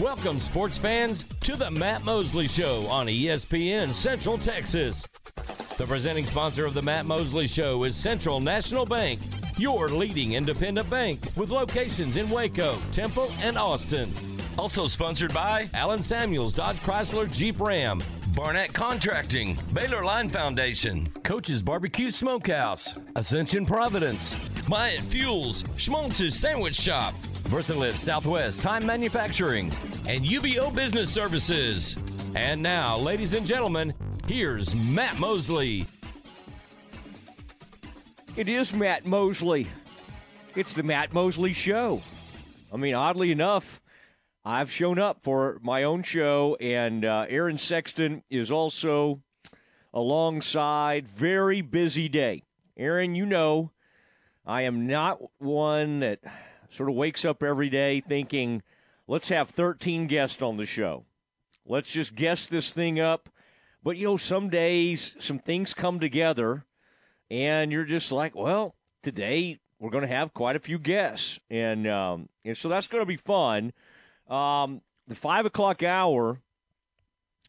Welcome, sports fans, to the Matt Mosley Show on ESPN Central Texas. The presenting sponsor of the Matt Mosley Show is Central National Bank, your leading independent bank with locations in Waco, Temple, and Austin. Also sponsored by Allen Samuels Dodge Chrysler Jeep Ram, Barnett Contracting, Baylor Line Foundation, Coach's Barbecue Smokehouse, Ascension Providence, Myatt Fuels, Schmaltz's Sandwich Shop, VersaLive Southwest Time Manufacturing, and UBO Business Services. And now, ladies and gentlemen, here's Matt Mosley. It is Matt Mosley. It's the Matt Mosley Show. I mean, oddly enough, I've shown up for my own show, and uh, Aaron Sexton is also alongside. Very busy day. Aaron, you know, I am not one that sort of wakes up every day thinking, let's have 13 guests on the show. Let's just guess this thing up. But, you know, some days some things come together and you're just like, well, today we're going to have quite a few guests. And, um, and so that's going to be fun. Um, the five o'clock hour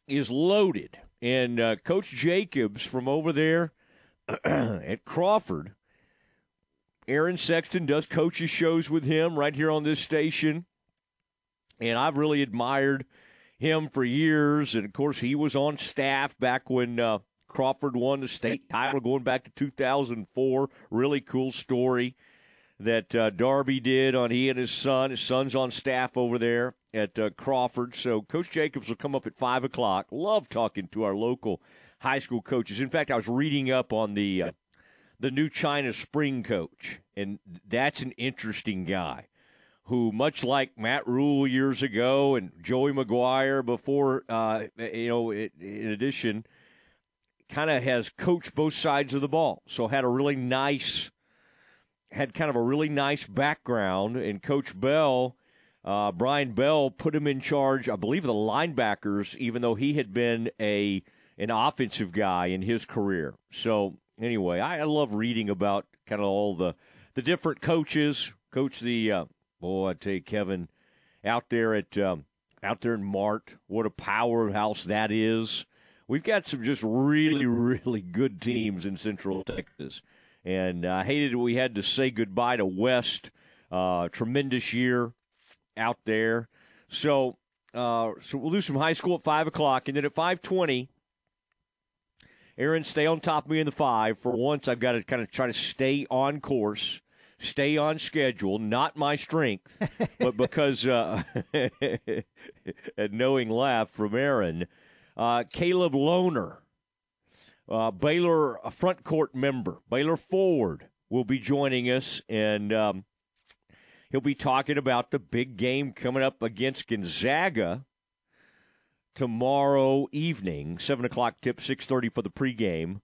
is loaded. And uh, Coach Jacobs from over there at Crawford Aaron Sexton does coaches shows with him right here on this station. And I've really admired him for years. And of course, he was on staff back when uh, Crawford won the state title going back to 2004. Really cool story that uh, Darby did on he and his son. His son's on staff over there at uh, Crawford. So Coach Jacobs will come up at 5 o'clock. Love talking to our local high school coaches. In fact, I was reading up on the uh, the new China Spring coach, and that's an interesting guy who, much like Matt Rhule years ago and Joey McGuire before, uh, you know, in addition, kind of has coached both sides of the ball. So had a really nice, had kind of a really nice background. And Coach Bell, uh, Brian Bell, put him in charge, I believe, of the linebackers, even though he had been a an offensive guy in his career. So anyway, I, I love reading about kind of all the the different coaches. Coach the uh, boy, I tell you, Kevin, out there at um, out there in Mart, what a powerhouse that is. We've got some just really, really good teams in Central Texas, and I hated we had to say goodbye to West. Uh, tremendous year out there. So, uh, so we'll do some high school at five o'clock, and then at five twenty Aaron, stay on top of me in the five. For once, I've got to kind of try to stay on course, stay on schedule. Not my strength, but because uh, a knowing laugh from Aaron. Uh, Caleb Lohner, uh, Baylor front court member, Baylor forward, will be joining us, and um, he'll be talking about the big game coming up against Gonzaga tomorrow evening, seven o'clock tip, six thirty for the pregame,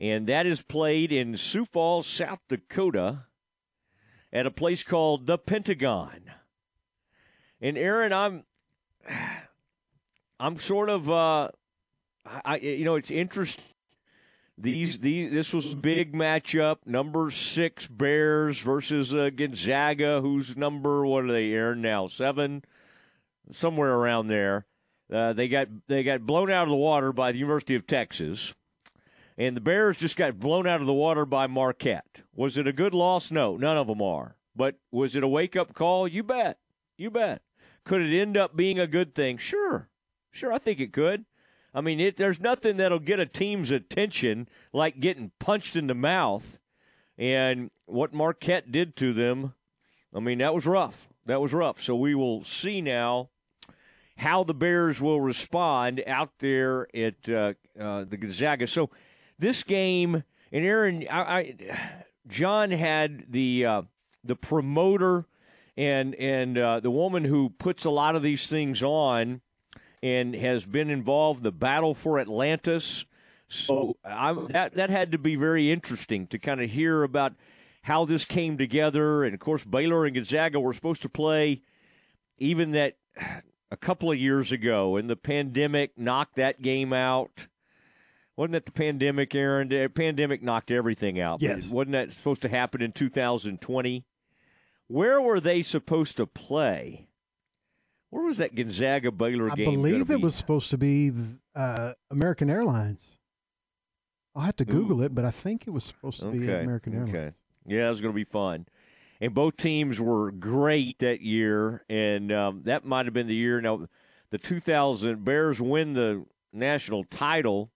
and that is played in Sioux Falls, South Dakota, at a place called the Pentagon. And Aaron, I'm, I'm sort of, uh, I, you know, it's interesting. These, these, this was a big matchup. Number six Bears versus uh, Gonzaga, who's number what are they, Aaron? Now seven, somewhere around there. Uh, they got they got blown out of the water by the University of Texas, and the Bears just got blown out of the water by Marquette. Was it a good loss? No, none of them are. But was it a wake up call? You bet, you bet. Could it end up being a good thing? Sure, sure. I think it could. I mean, it, there's nothing that'll get a team's attention like getting punched in the mouth, and what Marquette did to them. I mean, that was rough. That was rough. So we will see now how the Bears will respond out there at uh, uh, the Gonzaga. So this game, and Aaron, I, I John had the uh, the promoter and and uh, the woman who puts a lot of these things on and has been involved the battle for Atlantis. So I'm, that that had to be very interesting to kind of hear about how this came together. And of course, Baylor and Gonzaga were supposed to play even that a couple of years ago, and the pandemic knocked that game out. Wasn't that the pandemic, Aaron? The pandemic knocked everything out. Yes. Wasn't that supposed to happen in 2020? Where were they supposed to play? Where was that Gonzaga Baylor game? I believe it be? was supposed to be uh, American Airlines. I'll have to Google it, but I think it was supposed to be American Airlines. Okay. Yeah, it was going to be fun. And both teams were great that year, and um, that might have been the year. Now, the 2000 Bears win the national title,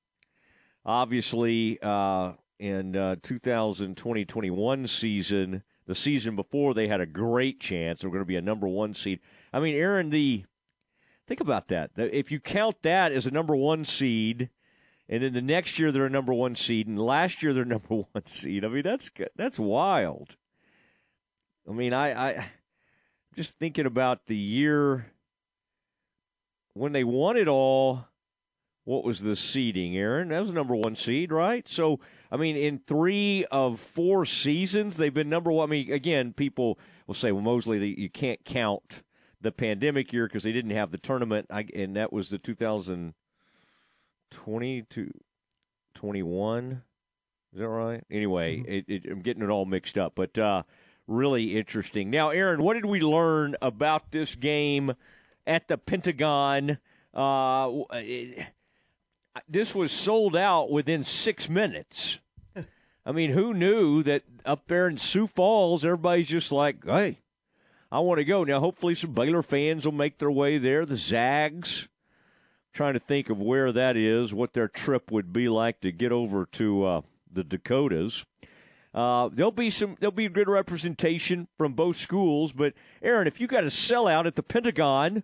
obviously, uh, in uh, 2020-21 season. The season before, they had a great chance. They were going to be a number one seed. I mean, Aaron, the think about that. If you count that as a number one seed – and then the next year they're a number one seed, and last year they're number one seed. I mean, that's that's wild. I mean, I, I just thinking about the year when they won it all. What was the seeding, Aaron? That was number one seed, right? So, I mean, in three of four seasons, they've been number one. I mean, again, people will say, well, Mosley, you can't count the pandemic year because they didn't have the tournament, and that was the 2000- 20 to 21. Is that right? Anyway, mm-hmm. it, it, I'm getting it all mixed up, but uh, really interesting. Now, Aaron, what did we learn about this game at the Pentagon? Uh, it, this was sold out within six minutes. I mean, who knew that up there in Sioux Falls, everybody's just like, hey, I want to go. Now, hopefully, some Baylor fans will make their way there. The Zags trying to think of where that is, what their trip would be like to get over to uh, the Dakotas. Uh, there'll be some. There'll be good representation from both schools. But Aaron, if you got a sellout at the Pentagon,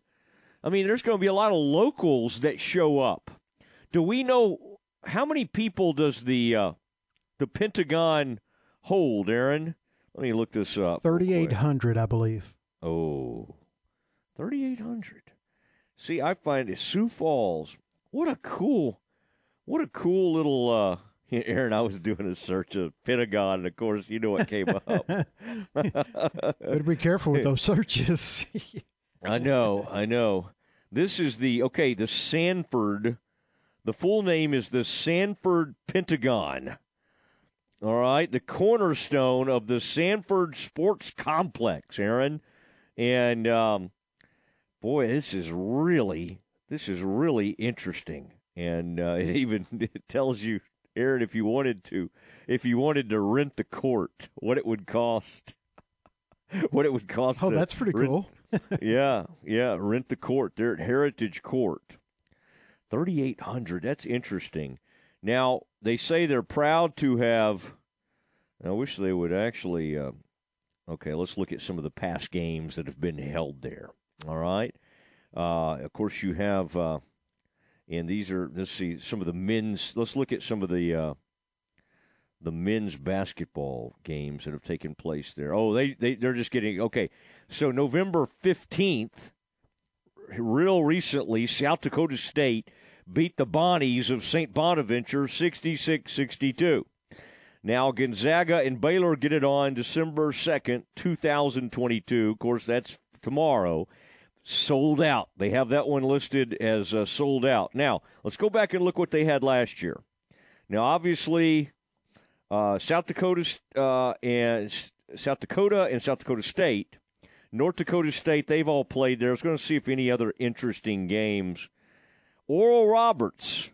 I mean, there's going to be a lot of locals that show up. Do we know how many people does the uh, the Pentagon hold, Aaron? Let me look this up. Thirty-eight hundred, I believe. Oh, 3,800. See, I find it Sioux Falls. What a cool, what a cool little. uh Aaron, I was doing a search of Pentagon, and of course, you know what came up. Better be careful with those searches. I know, I know. This is the okay. The Sanford. The full name is the Sanford Pentagon. All right, the cornerstone of the Sanford Sports Complex, Aaron, and um, boy, this is really this is really interesting, and uh, it even it tells you, Aaron, if you wanted to, if you wanted to rent the court, what it would cost. what it would cost. Oh, that's pretty rent, cool. yeah, yeah, rent the court. They're at Heritage Court, thirty eight hundred. That's interesting. Now they say they're proud to have. I wish they would actually. Uh, okay, let's look at some of the past games that have been held there. All right. Uh, of course, you have, uh, and these are let's see some of the men's. Let's look at some of the uh, the men's basketball games that have taken place there. Oh, they they they're just getting okay. So November fifteenth, real recently, South Dakota State beat the Bonnies of St. Bonaventure 66-62. Now Gonzaga and Baylor get it on December 2nd, 2022. Of course, that's tomorrow sold out. They have that one listed as uh, sold out. Now, let's go back and look what they had last year. Now, obviously, uh, South Dakota uh, and South Dakota and South Dakota State, North Dakota State, they've all played there. I was going to see if any other interesting games. Oral Roberts.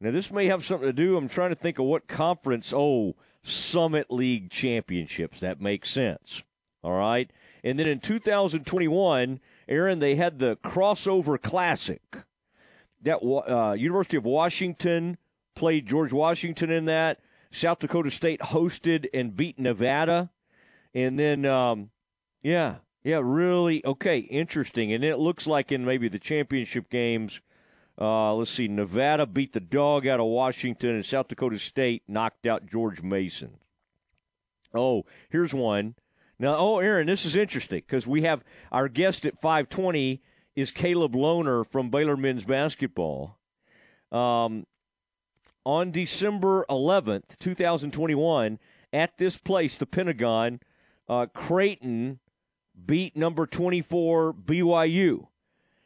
Now, this may have something to do. I'm trying to think of what conference. Oh, Summit League Championships. That makes sense. All right. And then in 2021, Aaron, they had the crossover classic. That uh, University of Washington played George Washington in that. South Dakota State hosted and beat Nevada, and then um, yeah, yeah, really okay, interesting. And it looks like in maybe the championship games, uh, let's see, Nevada beat the dog out of Washington, and South Dakota State knocked out George Mason. Oh, here's one. Now, oh, Aaron, this is interesting because we have our guest at 520 is Caleb Lohner from Baylor men's basketball. Um, on December 11th, 2021, at this place, the Pentagon, uh, Creighton beat number 24 BYU.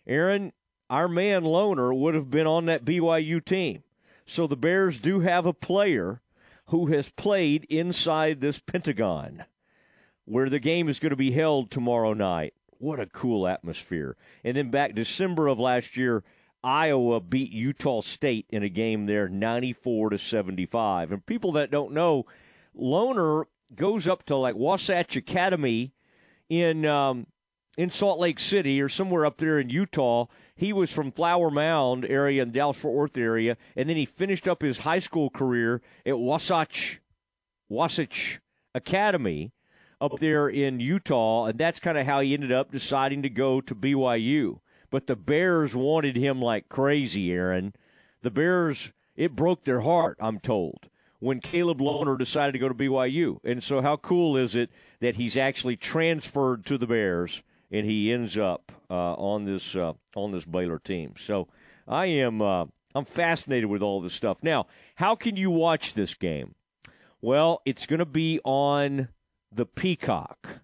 Aaron, our man Lohner would have been on that BYU team. So the Bears do have a player who has played inside this Pentagon where the game is going to be held tomorrow night. what a cool atmosphere. And then back December of last year, Iowa beat Utah State in a game there 94 to 75. And people that don't know, Lohner goes up to like Wasatch Academy in um, in Salt Lake City or somewhere up there in Utah. He was from Flower Mound area in Dallas Fort Worth area, and then he finished up his high school career at Wasatch Wasatch Academy up there in Utah, and that's kind of how he ended up deciding to go to BYU. But the Bears wanted him like crazy, Aaron. The Bears, it broke their heart, I'm told, when Caleb Lohner decided to go to BYU. And so, how cool is it that he's actually transferred to the Bears and he ends up uh, on this uh, on this Baylor team? So, I am uh, I'm fascinated with all this stuff. Now, how can you watch this game? Well, it's going to be on the Peacock,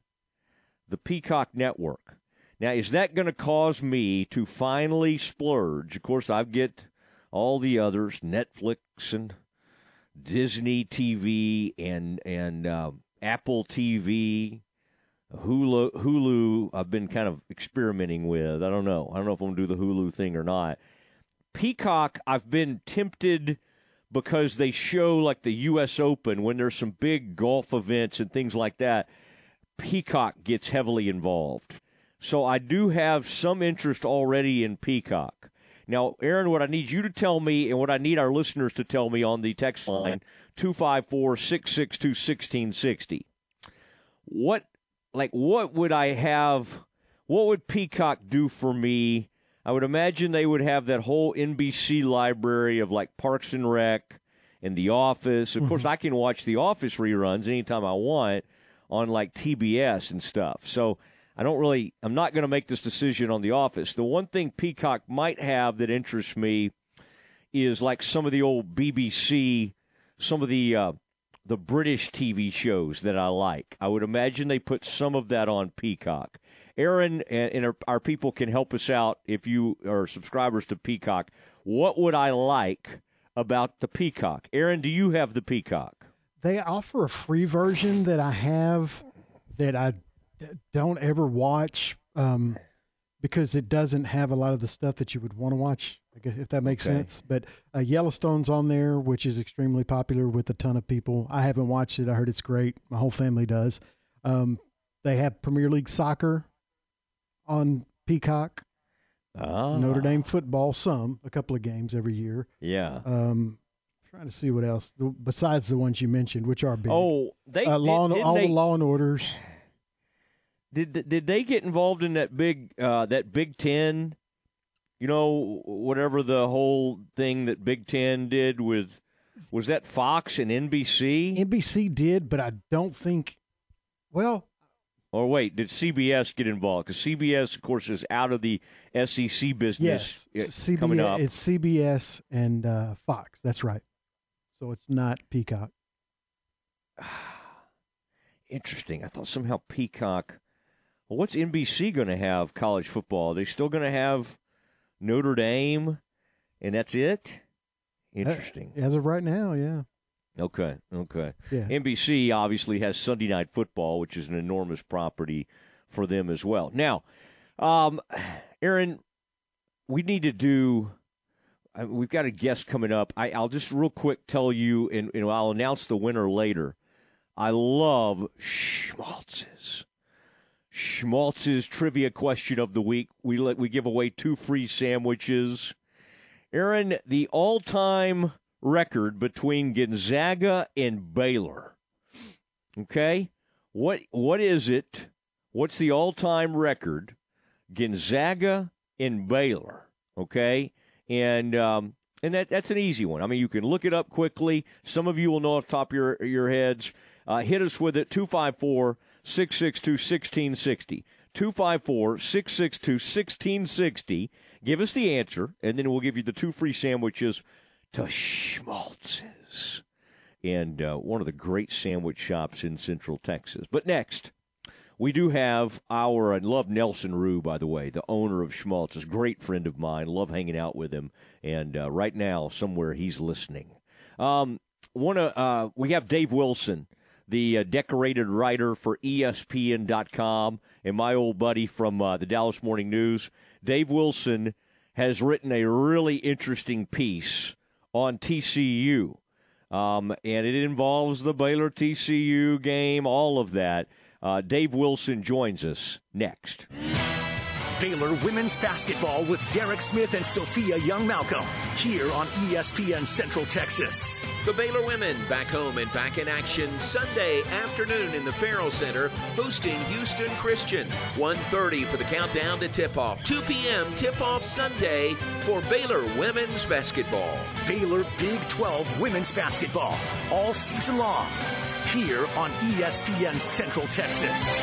the Peacock Network. Now, is that going to cause me to finally splurge? Of course, I get all the others, Netflix and Disney TV and and uh, Apple TV, Hulu. Hulu. I've been kind of experimenting with. I don't know. I don't know if I'm going to do the Hulu thing or not. Peacock. I've been tempted because they show like the U.S. Open when there's some big golf events and things like that. Peacock gets heavily involved. So I do have some interest already in Peacock. Now, Aaron, what I need you to tell me and what I need our listeners to tell me on the text line 254 662 1660. What, like, what would I have? What would Peacock do for me I would imagine they would have that whole NBC library of like Parks and Rec and The Office. Of mm-hmm. course, I can watch The Office reruns anytime I want on like TBS and stuff. So I don't really, I'm not going to make this decision on The Office. The one thing Peacock might have that interests me is like some of the old BBC, some of the uh, the British TV shows that I like. I would imagine they put some of that on Peacock. Aaron and, and our, our, people can help us out if you are subscribers to Peacock. What would I like about the Peacock? Aaron, do you have the Peacock? They offer a free version that I have that I don't ever watch um, because it doesn't have a lot of the stuff that you would want to watch, if that makes okay. sense. But uh, Yellowstone's on there, which is extremely popular with a ton of people. I haven't watched it. I heard it's great. My whole family does. Um, they have Premier League soccer on Peacock. Oh. Notre Dame football, some a couple of games every year. Yeah. Um, trying to see what else besides the ones you mentioned, which are big. Oh, they uh, law did, and, all they, the law and orders. Did did they get involved in that big uh, that Big Ten? You know, whatever the whole thing that Big Ten did with was that Fox and NBC? NBC did, but I don't think. Well, or wait, did CBS get involved? Because CBS, of course, is out of the SEC business yes, CBS, coming up. It's CBS and uh, Fox. That's right. So it's not Peacock. Interesting. I thought somehow Peacock. Well, what's NBC going to have college football? Are they still going to have Notre Dame, and that's it? Interesting. As of right now, yeah. Okay, okay. Yeah. NBC obviously has Sunday Night Football, which is an enormous property for them as well. Now, um, Aaron, we need to do. We've got a guest coming up. I, will just real quick tell you, and, and I'll announce the winner later. I love Schmaltz's. Schmaltz's trivia question of the week. We let we give away two free sandwiches. Aaron, the all-time record between Gonzaga and Baylor. Okay? What what is it? What's the all-time record? Gonzaga and Baylor. Okay? And um, and that that's an easy one. I mean, you can look it up quickly. Some of you will know off top of your your heads. Uh, hit us with it 254 662 1660. 254 662 1660. Give us the answer, and then we'll give you the two free sandwiches to Schmaltz's and uh, one of the great sandwich shops in Central Texas. But next, we do have our, I love Nelson Rue, by the way, the owner of Schmaltz's, great friend of mine. Love hanging out with him. And uh, right now, somewhere he's listening. Um, one, uh, we have Dave Wilson the uh, decorated writer for ESPN.com, and my old buddy from uh, the Dallas Morning News, Dave Wilson, has written a really interesting piece on TCU. Um, and it involves the Baylor TCU game, all of that. Uh, Dave Wilson joins us next. Baylor women's basketball with Derek Smith and Sophia Young Malcolm here on ESPN Central Texas. The Baylor women back home and back in action Sunday afternoon in the Ferrell Center, hosting Houston Christian. 1:30 for the countdown to tip-off. 2 p.m. tip-off Sunday for Baylor women's basketball. Baylor Big 12 women's basketball all season long here on ESPN Central Texas.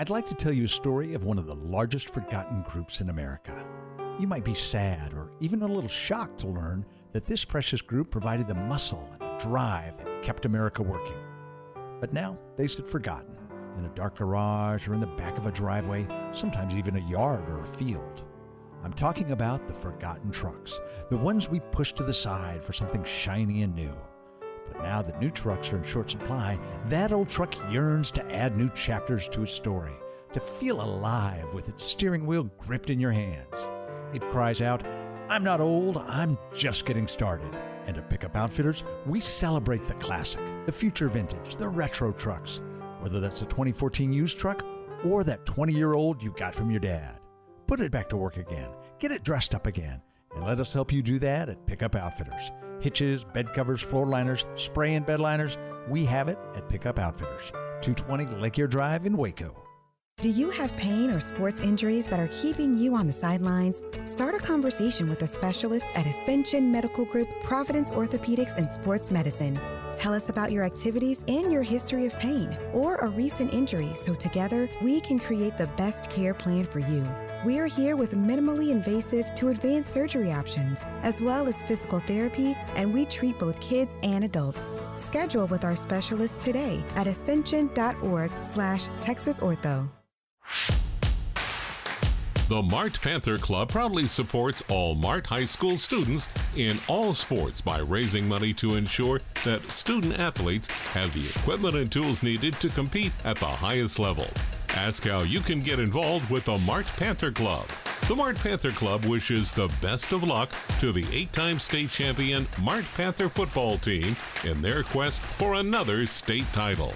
I'd like to tell you a story of one of the largest forgotten groups in America. You might be sad or even a little shocked to learn that this precious group provided the muscle and the drive that kept America working. But now they sit forgotten in a dark garage or in the back of a driveway, sometimes even a yard or a field. I'm talking about the forgotten trucks, the ones we push to the side for something shiny and new. Now that new trucks are in short supply, that old truck yearns to add new chapters to its story, to feel alive with its steering wheel gripped in your hands. It cries out, I'm not old, I'm just getting started. And at Pickup Outfitters, we celebrate the classic, the future vintage, the retro trucks, whether that's a 2014 used truck or that 20 year old you got from your dad. Put it back to work again, get it dressed up again, and let us help you do that at Pickup Outfitters hitches, bed covers, floor liners, spray and bed liners. We have it at Pickup Outfitters, 220 Lake Air Drive in Waco. Do you have pain or sports injuries that are keeping you on the sidelines? Start a conversation with a specialist at Ascension Medical Group, Providence Orthopedics and Sports Medicine. Tell us about your activities and your history of pain or a recent injury so together we can create the best care plan for you. We're here with minimally invasive to advanced surgery options, as well as physical therapy, and we treat both kids and adults. Schedule with our specialist today at ascension.org slash texasortho. The Mart Panther Club proudly supports all Mart High School students in all sports by raising money to ensure that student athletes have the equipment and tools needed to compete at the highest level. Ask how you can get involved with the Mart Panther Club. The Mart Panther Club wishes the best of luck to the eight time state champion Mart Panther football team in their quest for another state title.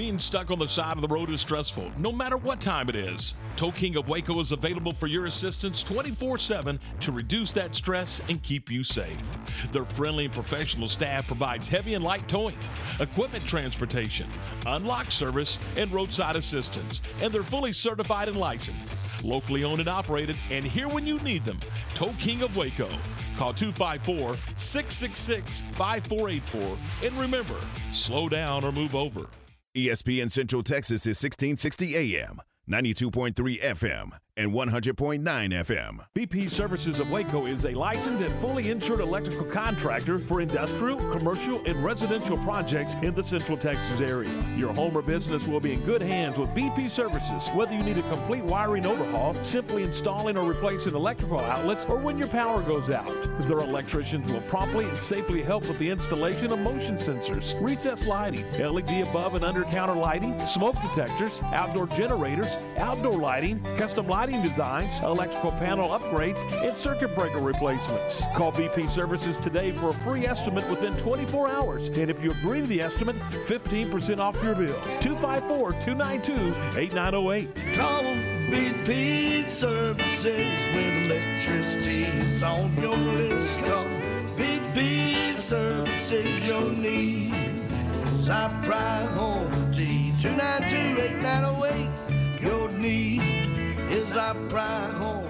Being stuck on the side of the road is stressful, no matter what time it is. Tow King of Waco is available for your assistance 24 7 to reduce that stress and keep you safe. Their friendly and professional staff provides heavy and light towing, equipment transportation, unlock service, and roadside assistance, and they're fully certified and licensed. Locally owned and operated, and here when you need them. Tow King of Waco. Call 254 666 5484. And remember, slow down or move over. ESPN Central Texas is 1660 AM, 92.3 FM, and 100.9 FM. BP Services of Waco is a licensed and fully insured electrical contractor for industrial, commercial, and residential projects in the Central Texas area. Your home or business will be in good hands with BP Services, whether you need a complete wiring overhaul, simply installing or replacing electrical outlets, or when your power goes out. Their electricians will promptly and safely help with the installation of motion sensors, recessed lighting, LED above and under counter lighting, smoke detectors, outdoor generators, outdoor lighting, custom lighting lighting designs, electrical panel upgrades, and circuit breaker replacements. Call BP Services today for a free estimate within 24 hours. And if you agree to the estimate, 15% off your bill. 254 292 8908. Call BP Services when electricity's on your list. Call BP Services your need. I priority 292 8908. Your need is our priority.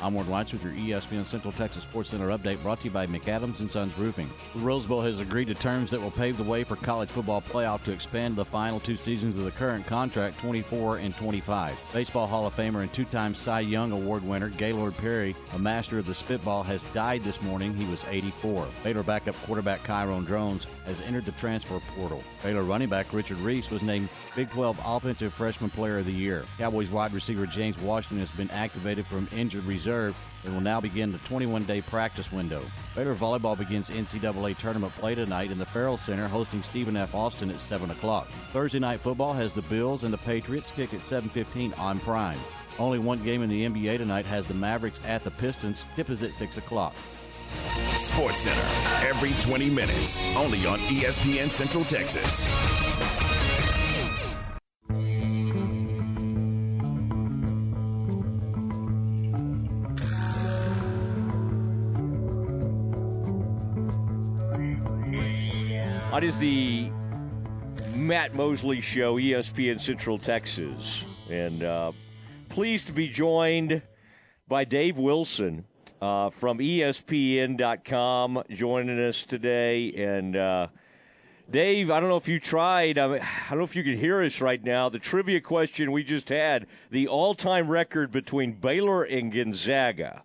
I'm Ward Weitz with your ESPN Central Texas Sports Center update brought to you by McAdams and Sons Roofing. The Rose Bowl has agreed to terms that will pave the way for college football playoff to expand the final two seasons of the current contract, 24 and 25. Baseball Hall of Famer and two-time Cy Young Award winner Gaylord Perry, a master of the spitball, has died this morning. He was 84. Baylor backup quarterback Kyron Drones has entered the transfer portal. Baylor running back Richard Reese was named Big 12 Offensive Freshman Player of the Year. Cowboys wide receiver James Washington has been activated from injured reserve and will now begin the 21 day practice window. Baylor Volleyball begins NCAA tournament play tonight in the Ferrell Center, hosting Stephen F. Austin at 7 o'clock. Thursday Night Football has the Bills and the Patriots kick at 7.15 on Prime. Only one game in the NBA tonight has the Mavericks at the Pistons. Tip is at 6 o'clock. Sports Center, every 20 minutes, only on ESPN Central Texas. Is the Matt Mosley Show, ESPN Central Texas. And uh, pleased to be joined by Dave Wilson uh, from ESPN.com joining us today. And uh, Dave, I don't know if you tried, I, mean, I don't know if you can hear us right now. The trivia question we just had the all time record between Baylor and Gonzaga.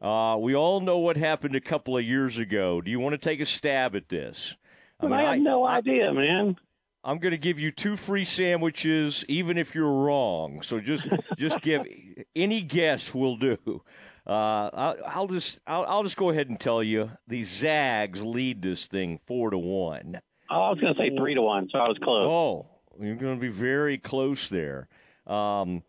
Uh, we all know what happened a couple of years ago. Do you want to take a stab at this? I, mean, I have no I, idea, man. I'm going to give you two free sandwiches, even if you're wrong. So just just give any guess will do. Uh, I'll, I'll, just I'll, I'll, just go ahead and tell you the Zags lead this thing four to one. Oh, I was going to say three to one, so I was close. Oh, you're going to be very close there. Um,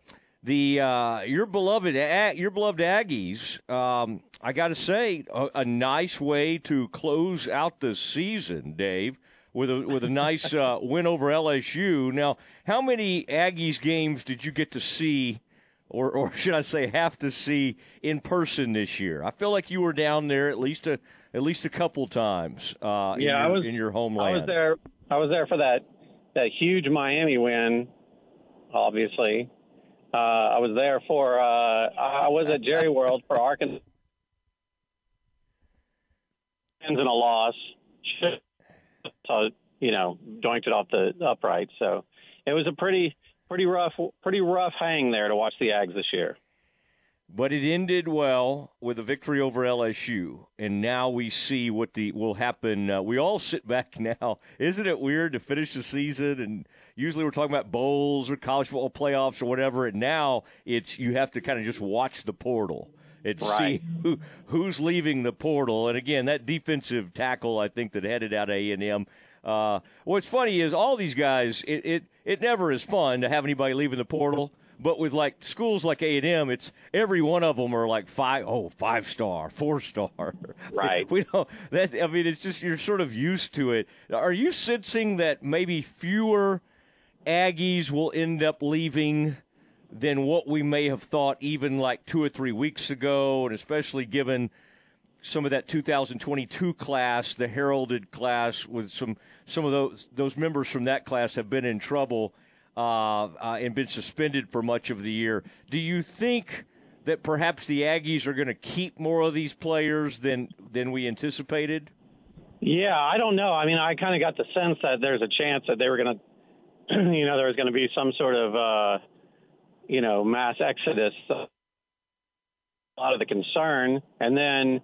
the uh, your beloved your beloved Aggies. Um, I got to say, a, a, nice way to close out the season, Dave, with a with a nice uh, win over LSU. Now, how many Aggies games did you get to see, or or should I say, have to see in person this year? I feel like you were down there at least a at least a couple times. Uh, yeah, in your, I was in your homeland. I was there. I was there for that that huge Miami win, obviously. Uh, I was there for. Uh, I was at Jerry World for Arkansas and a loss. So you know, jointed off the upright. So it was a pretty pretty rough pretty rough hang there to watch the Ags this year. But it ended well with a victory over LSU, and now we see what the will happen. Uh, we all sit back now. Isn't it weird to finish the season and usually we're talking about bowls or college football playoffs or whatever, and now it's you have to kind of just watch the portal and right. see who who's leaving the portal. And again, that defensive tackle I think that headed out A and M. Uh, what's funny is all these guys. It, it it never is fun to have anybody leaving the portal. But with like schools like A and M, it's every one of them are like five, oh, five star, four star. Right. we don't. That I mean, it's just you're sort of used to it. Are you sensing that maybe fewer Aggies will end up leaving? than what we may have thought even like two or three weeks ago, and especially given some of that 2022 class, the heralded class, with some some of those those members from that class have been in trouble uh, uh, and been suspended for much of the year. Do you think that perhaps the Aggies are going to keep more of these players than than we anticipated? Yeah, I don't know. I mean, I kind of got the sense that there's a chance that they were going to, you know, there was going to be some sort of. Uh, you know, mass exodus, a lot of the concern. And then,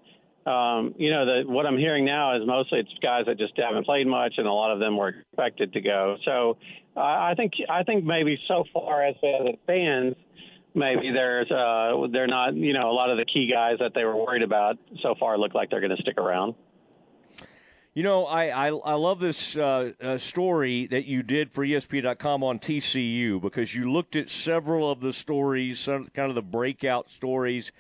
um, you know, the, what I'm hearing now is mostly it's guys that just haven't played much, and a lot of them were expected to go. So uh, I think I think maybe so far as the fans, maybe there's uh, they're not you know a lot of the key guys that they were worried about so far look like they're going to stick around. You know, I I, I love this uh, uh, story that you did for ESPN.com on TCU because you looked at several of the stories, some, kind of the breakout stories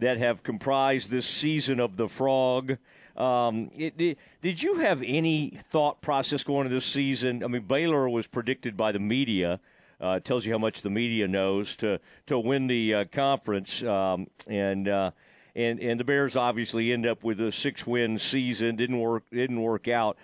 that have comprised this season of the Frog. Um, it, it, did you have any thought process going into this season? I mean, Baylor was predicted by the media. Uh, tells you how much the media knows to to win the uh, conference, um, and uh, and and the Bears obviously end up with a six win season. Didn't work didn't work out.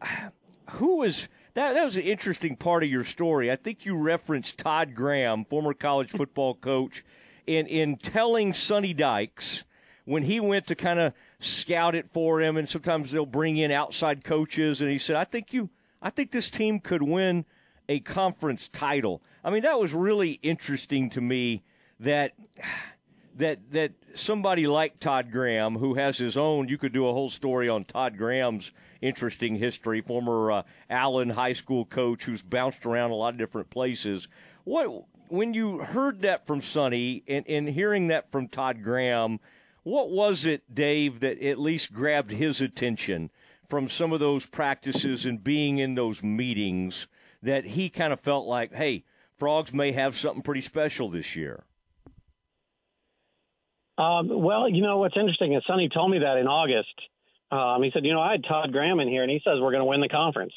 Who was that? That was an interesting part of your story. I think you referenced Todd Graham, former college football coach, in in telling Sonny Dykes when he went to kind of scout it for him, and sometimes they'll bring in outside coaches, and he said, "I think you, I think this team could win a conference title." I mean, that was really interesting to me. That that that somebody like Todd Graham, who has his own, you could do a whole story on Todd Graham's interesting history, former uh, Allen High School coach who's bounced around a lot of different places. What when you heard that from Sonny and, and hearing that from Todd Graham, what was it, Dave, that at least grabbed his attention from some of those practices and being in those meetings that he kind of felt like, hey, frogs may have something pretty special this year? Um, well, you know what's interesting is Sonny told me that in August. Um, he said, you know, I had Todd Graham in here, and he says we're going to win the conference.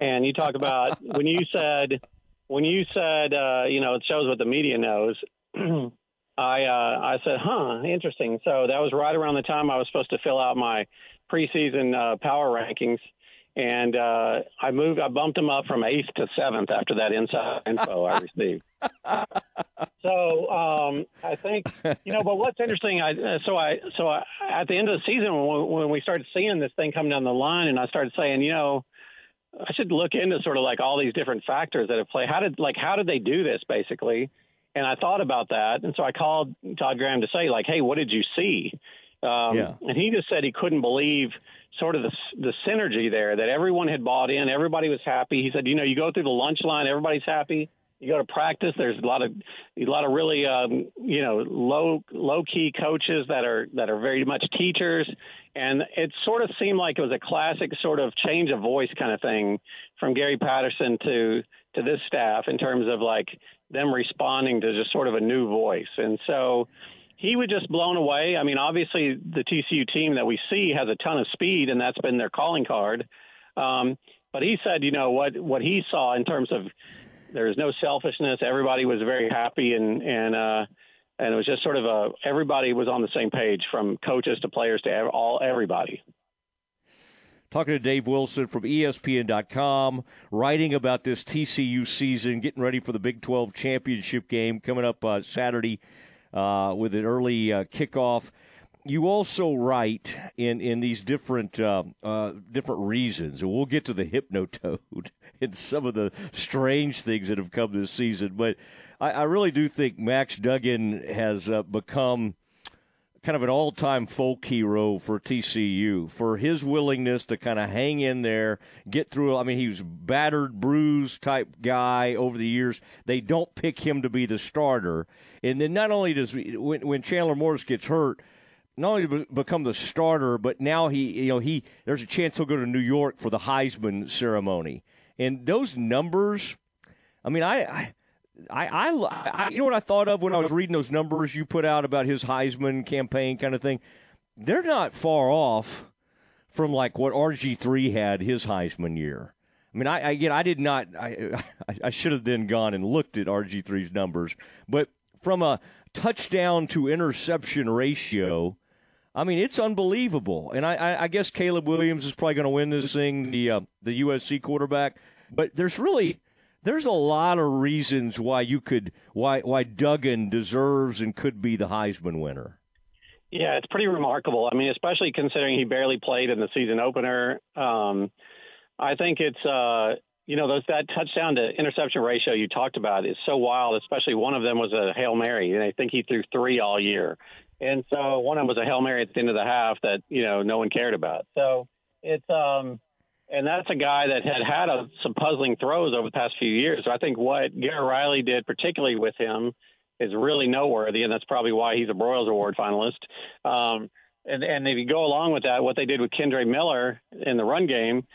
And you talk about when you said when you said uh, you know it shows what the media knows. I uh, I said, huh, interesting. So that was right around the time I was supposed to fill out my preseason uh, power rankings, and uh, I moved. I bumped him up from eighth to seventh after that inside info I received. So um, I think you know. But what's interesting, I uh, so I so I, at the end of the season when, when we started seeing this thing come down the line, and I started saying, you know. I should look into sort of like all these different factors that have played. How did like how did they do this basically? And I thought about that, and so I called Todd Graham to say like, hey, what did you see? Um, yeah. And he just said he couldn't believe sort of the the synergy there that everyone had bought in, everybody was happy. He said, you know, you go through the lunch line, everybody's happy. You go to practice, there's a lot of a lot of really um, you know low low key coaches that are that are very much teachers, and it sort of seemed like it was a classic sort of change of voice kind of thing from Gary Patterson to to this staff in terms of like them responding to just sort of a new voice. And so he was just blown away. I mean, obviously the TCU team that we see has a ton of speed, and that's been their calling card. Um, but he said, you know, what what he saw in terms of there was no selfishness. Everybody was very happy, and and uh, and it was just sort of a everybody was on the same page, from coaches to players to all everybody. Talking to Dave Wilson from ESPN.com, writing about this TCU season, getting ready for the Big 12 championship game coming up uh, Saturday uh, with an early uh, kickoff. You also write in, in these different uh, uh, different reasons, and we'll get to the hypnotoad and some of the strange things that have come this season. But I, I really do think Max Duggan has uh, become kind of an all-time folk hero for TCU for his willingness to kind of hang in there, get through. I mean, he was battered, bruised type guy over the years. They don't pick him to be the starter, and then not only does when, when Chandler Morris gets hurt. Not only to become the starter, but now he, you know, he there's a chance he'll go to New York for the Heisman ceremony, and those numbers. I mean, I, I I, I, I, you know what I thought of when I was reading those numbers you put out about his Heisman campaign kind of thing. They're not far off from like what RG three had his Heisman year. I mean, I, I again, I did not. I, I should have then gone and looked at RG 3s numbers, but from a touchdown to interception ratio, I mean, it's unbelievable. And I, I, I guess Caleb Williams is probably going to win this thing, the uh, the USC quarterback. But there's really there's a lot of reasons why you could why why Duggan deserves and could be the Heisman winner. Yeah, it's pretty remarkable. I mean, especially considering he barely played in the season opener. Um, I think it's uh, you know those that touchdown to interception ratio you talked about is so wild. Especially one of them was a hail mary, and I think he threw three all year. And so one of them was a hail mary at the end of the half that you know no one cared about. So it's um, and that's a guy that had had a, some puzzling throws over the past few years. So I think what Garrett Riley did, particularly with him, is really noteworthy, and that's probably why he's a Broyles Award finalist. Um, and and if you go along with that, what they did with Kendre Miller in the run game.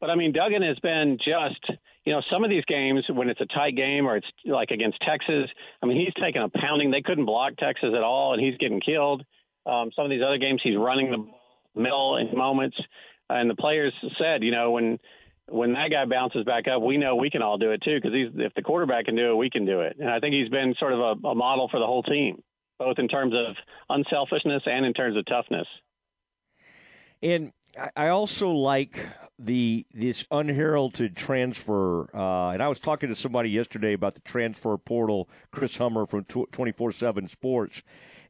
But I mean, Duggan has been just you know some of these games when it's a tight game or it's like against Texas. I mean, he's taking a pounding. They couldn't block Texas at all, and he's getting killed. Um, some of these other games, he's running the mill in moments, and the players said, you know, when when that guy bounces back up, we know we can all do it too because if the quarterback can do it, we can do it. And I think he's been sort of a, a model for the whole team, both in terms of unselfishness and in terms of toughness. And I also like the this unheralded transfer. Uh, and I was talking to somebody yesterday about the transfer portal. Chris Hummer from Twenty Four Seven Sports.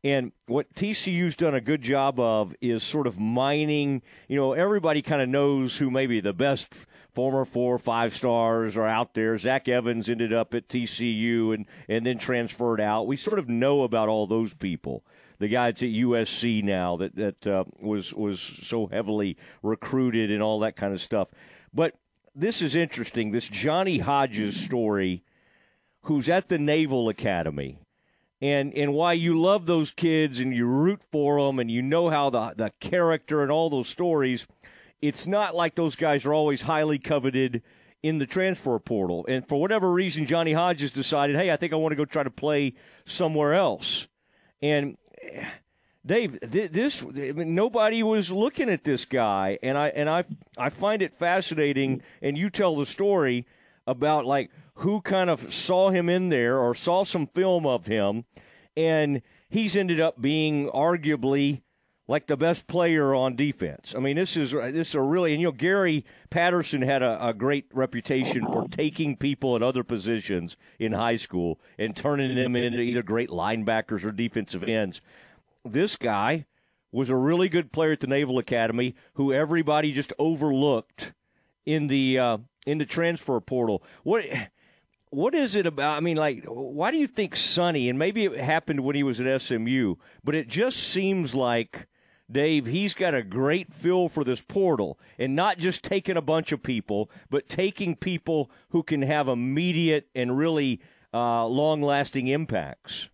And what TCU's done a good job of is sort of mining. You know, everybody kind of knows who maybe the best former four or five stars are out there. Zach Evans ended up at TCU and, and then transferred out. We sort of know about all those people. The guy that's at USC now that that uh, was was so heavily recruited and all that kind of stuff. But this is interesting. This Johnny Hodges story, who's at the Naval Academy, and and why you love those kids and you root for them and you know how the the character and all those stories it's not like those guys are always highly coveted in the transfer portal. And for whatever reason, Johnny Hodges decided, hey, I think I want to go try to play somewhere else. And Dave, this nobody was looking at this guy, and I and I I find it fascinating. And you tell the story about like who kind of saw him in there or saw some film of him, and he's ended up being arguably like the best player on defense. I mean, this is this is a really and you know Gary Patterson had a, a, great reputation for taking people at other positions in high school and turning them into either great linebackers or defensive ends. This guy was a really good player at the Naval Academy who everybody just overlooked in the uh, in the transfer portal. What what is it about? I mean, like, why do you think Sonny? And maybe it happened when he was at SMU, but it just seems like Dave, he's got a great feel for this portal and not just taking a bunch of people, but taking people who can have immediate and really uh, long lasting impacts.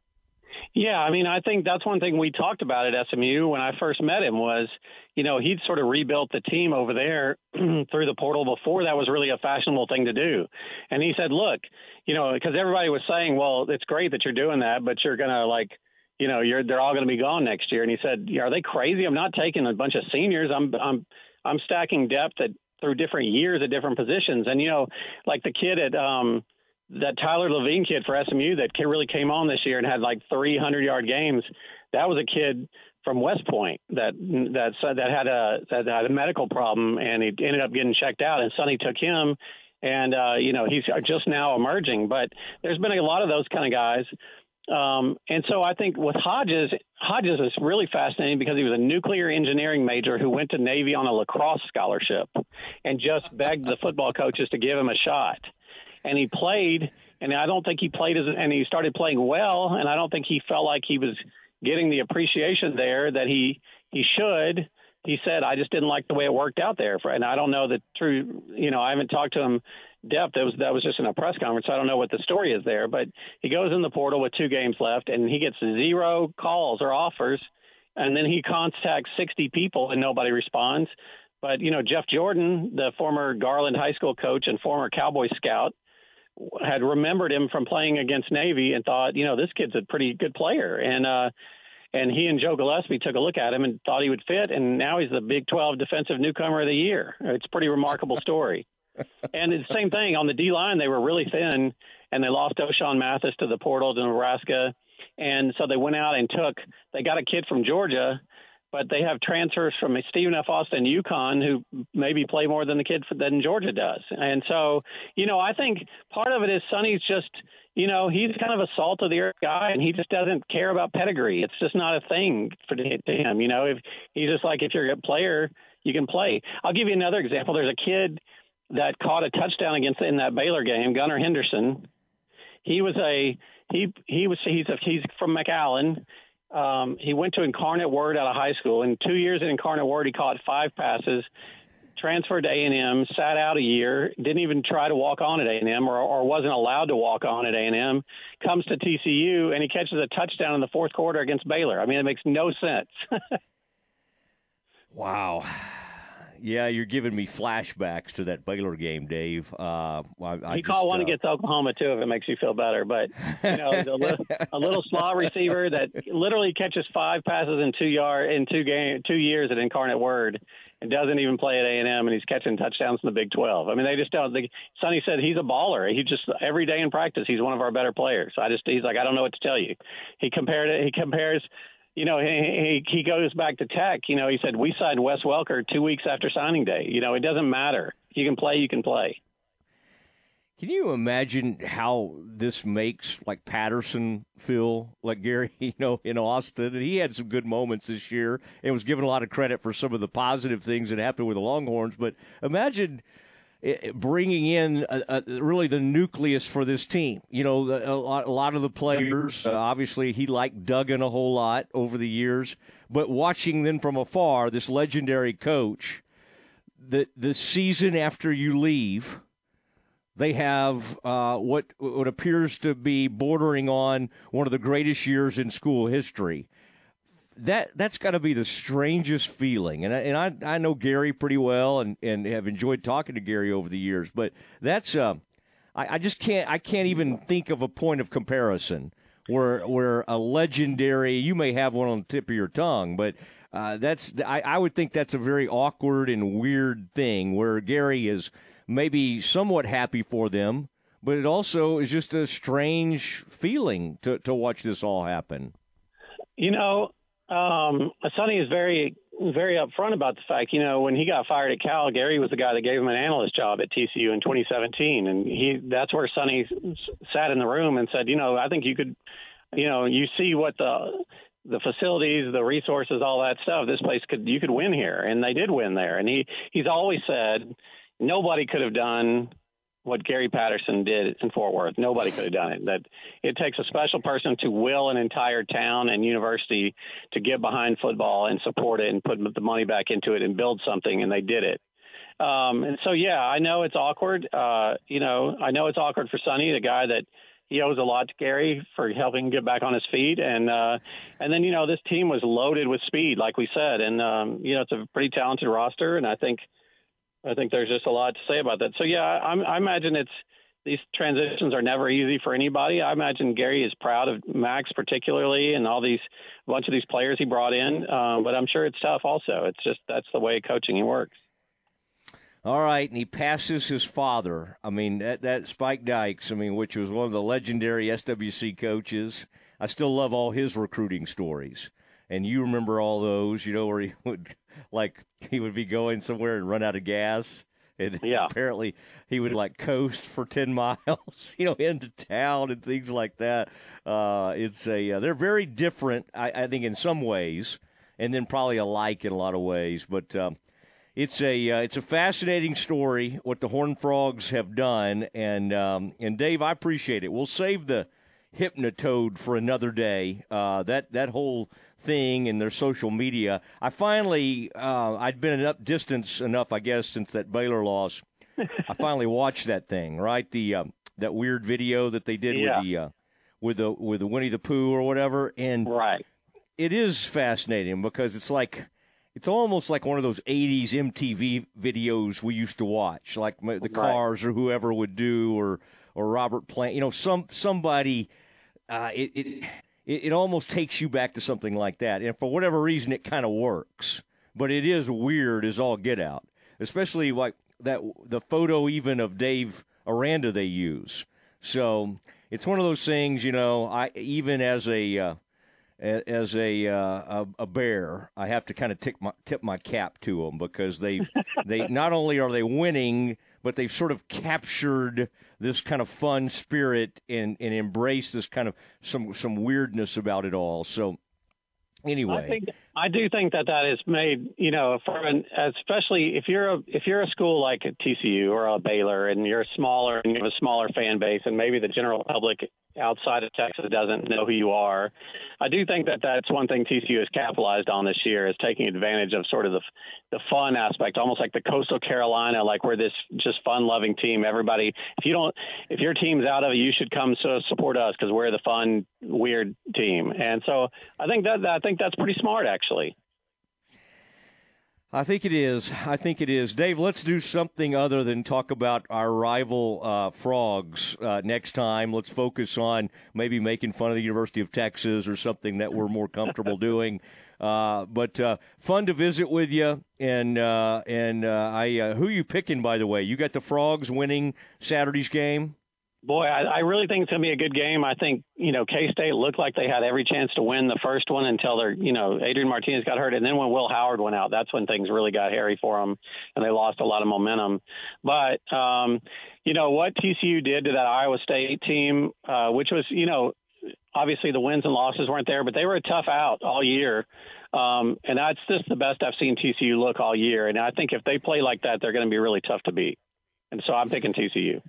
Yeah, I mean, I think that's one thing we talked about at SMU when I first met him was, you know, he'd sort of rebuilt the team over there through the portal before that was really a fashionable thing to do. And he said, look, you know, because everybody was saying, well, it's great that you're doing that, but you're going to like – you know, you're they're all going to be gone next year. And he said, Are they crazy? I'm not taking a bunch of seniors. I'm I'm I'm stacking depth at through different years at different positions. And you know, like the kid at um that Tyler Levine kid for SMU that really came on this year and had like 300 yard games. That was a kid from West Point that that that had a that had a medical problem and he ended up getting checked out. And Sonny took him, and uh, you know he's just now emerging. But there's been a lot of those kind of guys um, and so I think with Hodges, Hodges is really fascinating because he was a nuclear engineering major who went to Navy on a lacrosse scholarship and just begged the football coaches to give him a shot. And he played, and I don't think he played as, and he started playing well, and I don't think he felt like he was getting the appreciation there that he he should. He said, I just didn't like the way it worked out there. And I don't know the true, you know, I haven't talked to him depth. That was that was just in a press conference. I don't know what the story is there, but he goes in the portal with two games left, and he gets zero calls or offers, and then he contacts 60 people and nobody responds. But you know, Jeff Jordan, the former Garland High School coach and former Cowboy scout, had remembered him from playing against Navy and thought, you know, this kid's a pretty good player, and uh, and he and Joe Gillespie took a look at him and thought he would fit, and now he's the Big 12 Defensive Newcomer of the Year. It's a pretty remarkable story and the same thing on the D line. They were really thin, and they lost Ochaun Mathis to the portal to Nebraska, and so they went out and took. They got a kid from Georgia, but they have transfers from Stephen F. Austin, UConn, who maybe play more than the kid than Georgia does. And so, you know, I think part of it is Sonny's just. You know, he's kind of a salt of the earth guy, and he just doesn't care about pedigree. It's just not a thing for to him. You know, if he's just like if you're a player, you can play. I'll give you another example. There's a kid that caught a touchdown against in that Baylor game, Gunnar Henderson. He was a he he was he's a, he's from McAllen. Um, he went to Incarnate Word out of high school. In two years at Incarnate Word, he caught five passes. Transferred to A and M, sat out a year, didn't even try to walk on at A and M, or, or wasn't allowed to walk on at A and M. Comes to TCU and he catches a touchdown in the fourth quarter against Baylor. I mean, it makes no sense. Wow. Yeah, you're giving me flashbacks to that Baylor game, Dave. Uh, I, I he just, caught one uh, against Oklahoma too, if it makes you feel better. But you know, a little, a little receiver that literally catches five passes in two yard in two game two years at Incarnate Word, and doesn't even play at A and M, and he's catching touchdowns in the Big Twelve. I mean, they just don't. They, Sonny said he's a baller. He just every day in practice, he's one of our better players. I just he's like I don't know what to tell you. He compared it. He compares you know, he, he goes back to Tech. You know, he said we signed Wes Welker two weeks after signing day. You know, it doesn't matter. You can play, you can play. Can you imagine how this makes like Patterson feel like Gary, you know, in Austin? And he had some good moments this year and was given a lot of credit for some of the positive things that happened with the Longhorns. But imagine bringing in uh, uh, really the nucleus for this team. You know, the, a, lot, a lot of the players. Uh, obviously, he liked Duggan a whole lot over the years, but watching them from afar, this legendary coach, the the season after you leave. They have uh, what what appears to be bordering on one of the greatest years in school history that that's got to be the strangest feeling. And I, and I I know Gary pretty well and and have enjoyed talking to Gary over the years, but that's uh I, I just can't I can't even think of a point of comparison where where a legendary you may have one on the tip of your tongue, but uh, that's I, I would think that's a very awkward and weird thing where Gary is maybe somewhat happy for them, but it also is just a strange feeling to to watch this all happen. You know, um, Sonny is very, very upfront about the fact, you know, when he got fired at Cal, Gary was the guy that gave him an analyst job at TCU in 2017, and he that's where Sonny sat in the room and said, you know, I think you could, you know, you see what the the facilities, the resources, all that stuff. This place could you could win here, and they did win there. And he he's always said nobody could have done what Gary Patterson did in Fort Worth. Nobody could have done it. That it takes a special person to will an entire town and university to get behind football and support it and put the money back into it and build something, and they did it. Um, and so, yeah, I know it's awkward. Uh, you know, I know it's awkward for Sonny, the guy that he owes a lot to Gary for helping get back on his feet. And uh, and then you know this team was loaded with speed, like we said, and um, you know it's a pretty talented roster, and I think I think there's just a lot to say about that. So yeah, I, I imagine it's these transitions are never easy for anybody. I imagine Gary is proud of Max particularly and all these a bunch of these players he brought in. Um, but I'm sure it's tough also. It's just that's the way coaching works. All right, and he passes his father. I mean, that, that Spike Dykes, I mean, which was one of the legendary SWC coaches. I still love all his recruiting stories. And you remember all those, you know, where he would, like, he would be going somewhere and run out of gas. And yeah. apparently he would, like, coast for 10 miles, you know, into town and things like that. Uh, it's a, uh, they're very different, I, I think, in some ways, and then probably alike in a lot of ways. But, um, it's a uh, it's a fascinating story what the Horned Frogs have done, and um, and Dave, I appreciate it. We'll save the Hypnotoad for another day. Uh, that that whole thing and their social media. I finally uh, I'd been up distance enough, I guess, since that Baylor loss. I finally watched that thing, right? The uh, that weird video that they did Yeah. with the uh, with the with the Winnie the Pooh or whatever, and right. it is fascinating because it's like it's almost like one of those 80s MTV videos we used to watch, like the Cars or whoever would do, or or Robert Plant. You know, some somebody. Uh, it, it it almost takes you back to something like that, and for whatever reason, it kind of works. But it is weird as all get out, especially like that the photo even of Dave Aranda they use. So it's one of those things, you know. I even as a uh, as a, uh, a a bear, I have to kind of tip my tip my cap to them because they they not only are they winning, but they've sort of captured this kind of fun spirit and and embrace this kind of some some weirdness about it all. So anyway, I think I do think that that is made, you know, for an, especially if you're a if you're a school like a TCU or a Baylor and you're smaller and you have a smaller fan base and maybe the general public outside of Texas doesn't know who you are. I do think that that's one thing TCU has capitalized on this year is taking advantage of sort of the the fun aspect, almost like the Coastal Carolina, like we're this just fun loving team. Everybody, if you don't, if your team's out of it, you should come so support us because we're the fun weird team. And so I think that I think that's pretty smart actually. I think it is. I think it is. Dave, let's do something other than talk about our rival uh, frogs uh, next time. Let's focus on maybe making fun of the University of Texas or something that we're more comfortable doing. Uh, but uh, fun to visit with you. And uh, and uh, I, who you picking, by the way? You got the frogs winning Saturday's game. Boy, I, I really think it's going to be a good game. I think, you know, K State looked like they had every chance to win the first one until they're, you know, Adrian Martinez got hurt. And then when Will Howard went out, that's when things really got hairy for them and they lost a lot of momentum. But, um, you know, what TCU did to that Iowa State team, uh, which was, you know, obviously the wins and losses weren't there, but they were a tough out all year. Um, and that's just the best I've seen TCU look all year. And I think if they play like that, they're going to be really tough to beat. And so I'm picking TCU.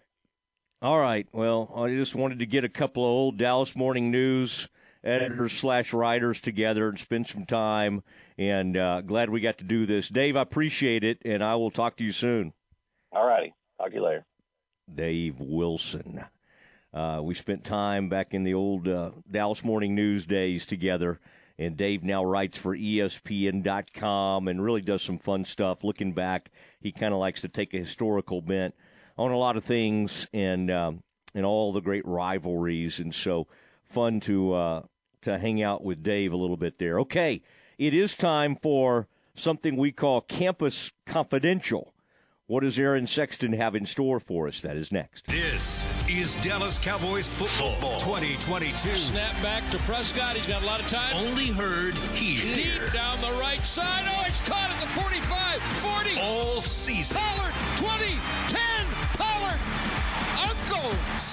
All right. Well, I just wanted to get a couple of old Dallas Morning News editors slash writers together and spend some time. And uh, glad we got to do this. Dave, I appreciate it, and I will talk to you soon. All righty. Talk to you later. Dave Wilson. Uh, we spent time back in the old uh, Dallas Morning News days together. And Dave now writes for ESPN.com and really does some fun stuff. Looking back, he kind of likes to take a historical bent on a lot of things and um, and all the great rivalries, and so fun to uh, to hang out with Dave a little bit there. Okay, it is time for something we call Campus Confidential. What does Aaron Sexton have in store for us? That is next. This is Dallas Cowboys football, 2022. Snap back to Prescott. He's got a lot of time. Only heard here. Deep down the right side. Oh, it's caught at the 45, 40. All season. Pollard, 20, 10.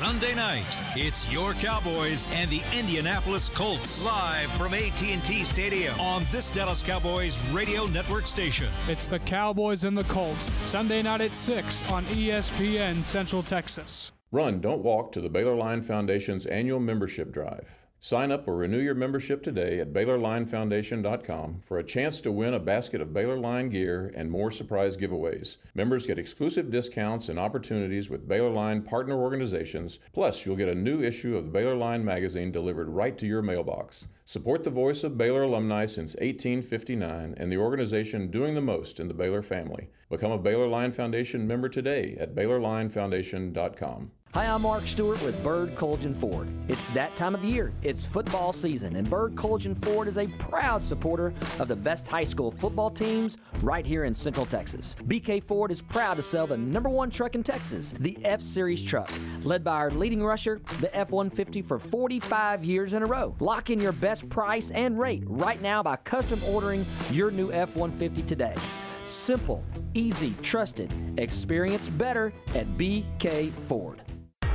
Pollard, Uncle. Sunday night, it's your Cowboys and the Indianapolis Colts. Live from AT&T Stadium. On this Dallas Cowboys radio network station. It's the Cowboys and the Colts, Sunday night at 6 on ESPN Central Texas. Run, don't walk to the Baylor Line Foundation's annual membership drive. Sign up or renew your membership today at BaylorLineFoundation.com for a chance to win a basket of Baylor Line gear and more surprise giveaways. Members get exclusive discounts and opportunities with Baylor Line partner organizations. Plus, you'll get a new issue of the Baylor Line magazine delivered right to your mailbox. Support the voice of Baylor alumni since 1859 and the organization doing the most in the Baylor family. Become a Baylor Line Foundation member today at BaylorLineFoundation.com. Hi, I'm Mark Stewart with Bird Kultgen Ford. It's that time of year. It's football season, and Bird Kultgen Ford is a proud supporter of the best high school football teams right here in Central Texas. BK Ford is proud to sell the number one truck in Texas, the F Series truck, led by our leading rusher, the F 150, for 45 years in a row. Lock in your best price and rate right now by custom ordering your new F 150 today. Simple, easy, trusted. Experience better at BK Ford.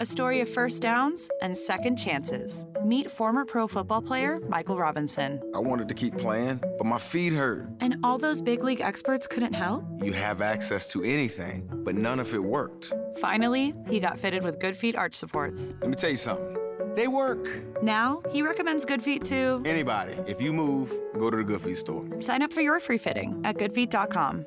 A story of first downs and second chances. Meet former pro football player Michael Robinson. I wanted to keep playing, but my feet hurt. And all those big league experts couldn't help? You have access to anything, but none of it worked. Finally, he got fitted with Good Feet arch supports. Let me tell you something. They work. Now, he recommends Good Feet to anybody. If you move, go to the Good Feet store. Sign up for your free fitting at goodfeet.com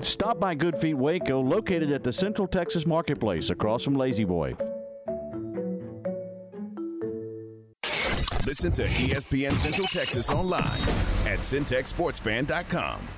Stop by Good Feet Waco, located at the Central Texas Marketplace across from La-Z-Boy. Listen to ESPN Central Texas online at centexsportsfan.com.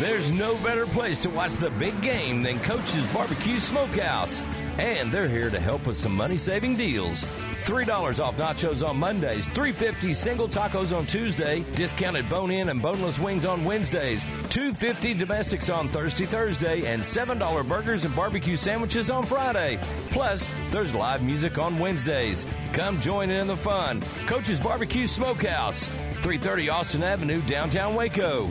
There's no better place to watch the big game than Coach's Barbecue Smokehouse. And they're here to help with some money saving deals. $3 off nachos on Mondays, $3.50 single tacos on Tuesday, discounted bone in and boneless wings on Wednesdays, $2.50 domestics on Thursday, Thursday, and $7 burgers and barbecue sandwiches on Friday. Plus, there's live music on Wednesdays. Come join in the fun. Coach's Barbecue Smokehouse, 330 Austin Avenue, downtown Waco.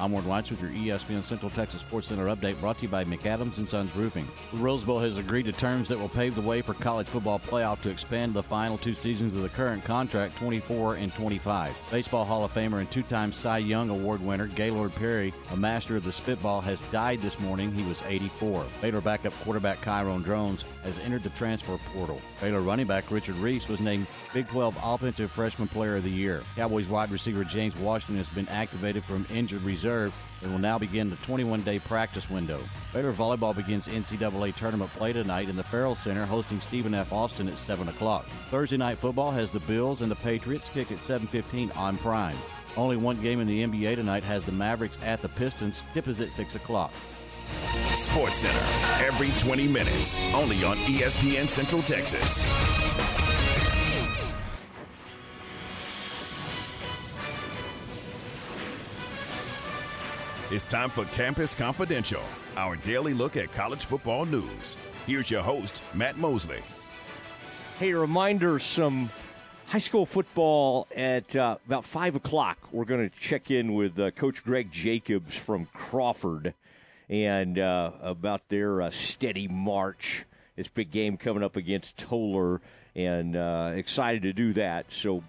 I'm Ward Weitz with your ESPN Central Texas Sports Center update brought to you by McAdams and Sons Roofing. The Rose Bowl has agreed to terms that will pave the way for college football playoff to expand the final two seasons of the current contract, 24 and 25. Baseball Hall of Famer and two-time Cy Young Award winner Gaylord Perry, a master of the spitball, has died this morning. He was 84. Baylor backup quarterback Kyron Drones has entered the transfer portal. Baylor running back Richard Reese was named Big 12 Offensive Freshman Player of the Year. Cowboys wide receiver James Washington has been activated from injured reserve and will now begin the 21 day practice window. Baylor Volleyball begins NCAA tournament play tonight in the Ferrell Center, hosting Stephen F. Austin at 7 o'clock. Thursday night football has the Bills and the Patriots kick at 7.15 on Prime. Only one game in the NBA tonight has the Mavericks at the Pistons. Tip is at 6 o'clock. Sports Center, every 20 minutes, only on ESPN Central Texas. It's time for Campus Confidential, our daily look at college football news. Here's your host, Matt Mosley. Hey, a reminder some high school football at uh, about 5 o'clock. We're going to check in with uh, Coach Greg Jacobs from Crawford and uh, about their uh, steady march. This big game coming up against Tolar, and uh, excited to do that. So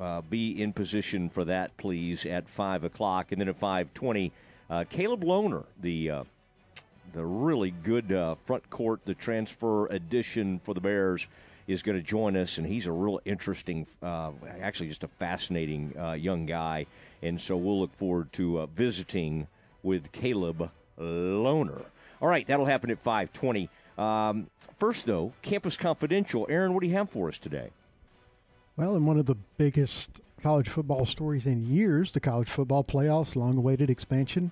uh, be in position for that, please, at five o'clock, and then at five twenty, uh, Caleb Lohner, the uh, the really good uh, front court, the transfer addition for the Bears, is going to join us, and he's a real interesting, uh, actually just a fascinating young guy, and so we'll look forward to visiting with Caleb Lohner. All right, that'll happen at five twenty. Um, first, though, Campus Confidential. Aaron, what do you have for us today? Well, in one of the biggest college football stories in years, the college football playoffs, long awaited expansion,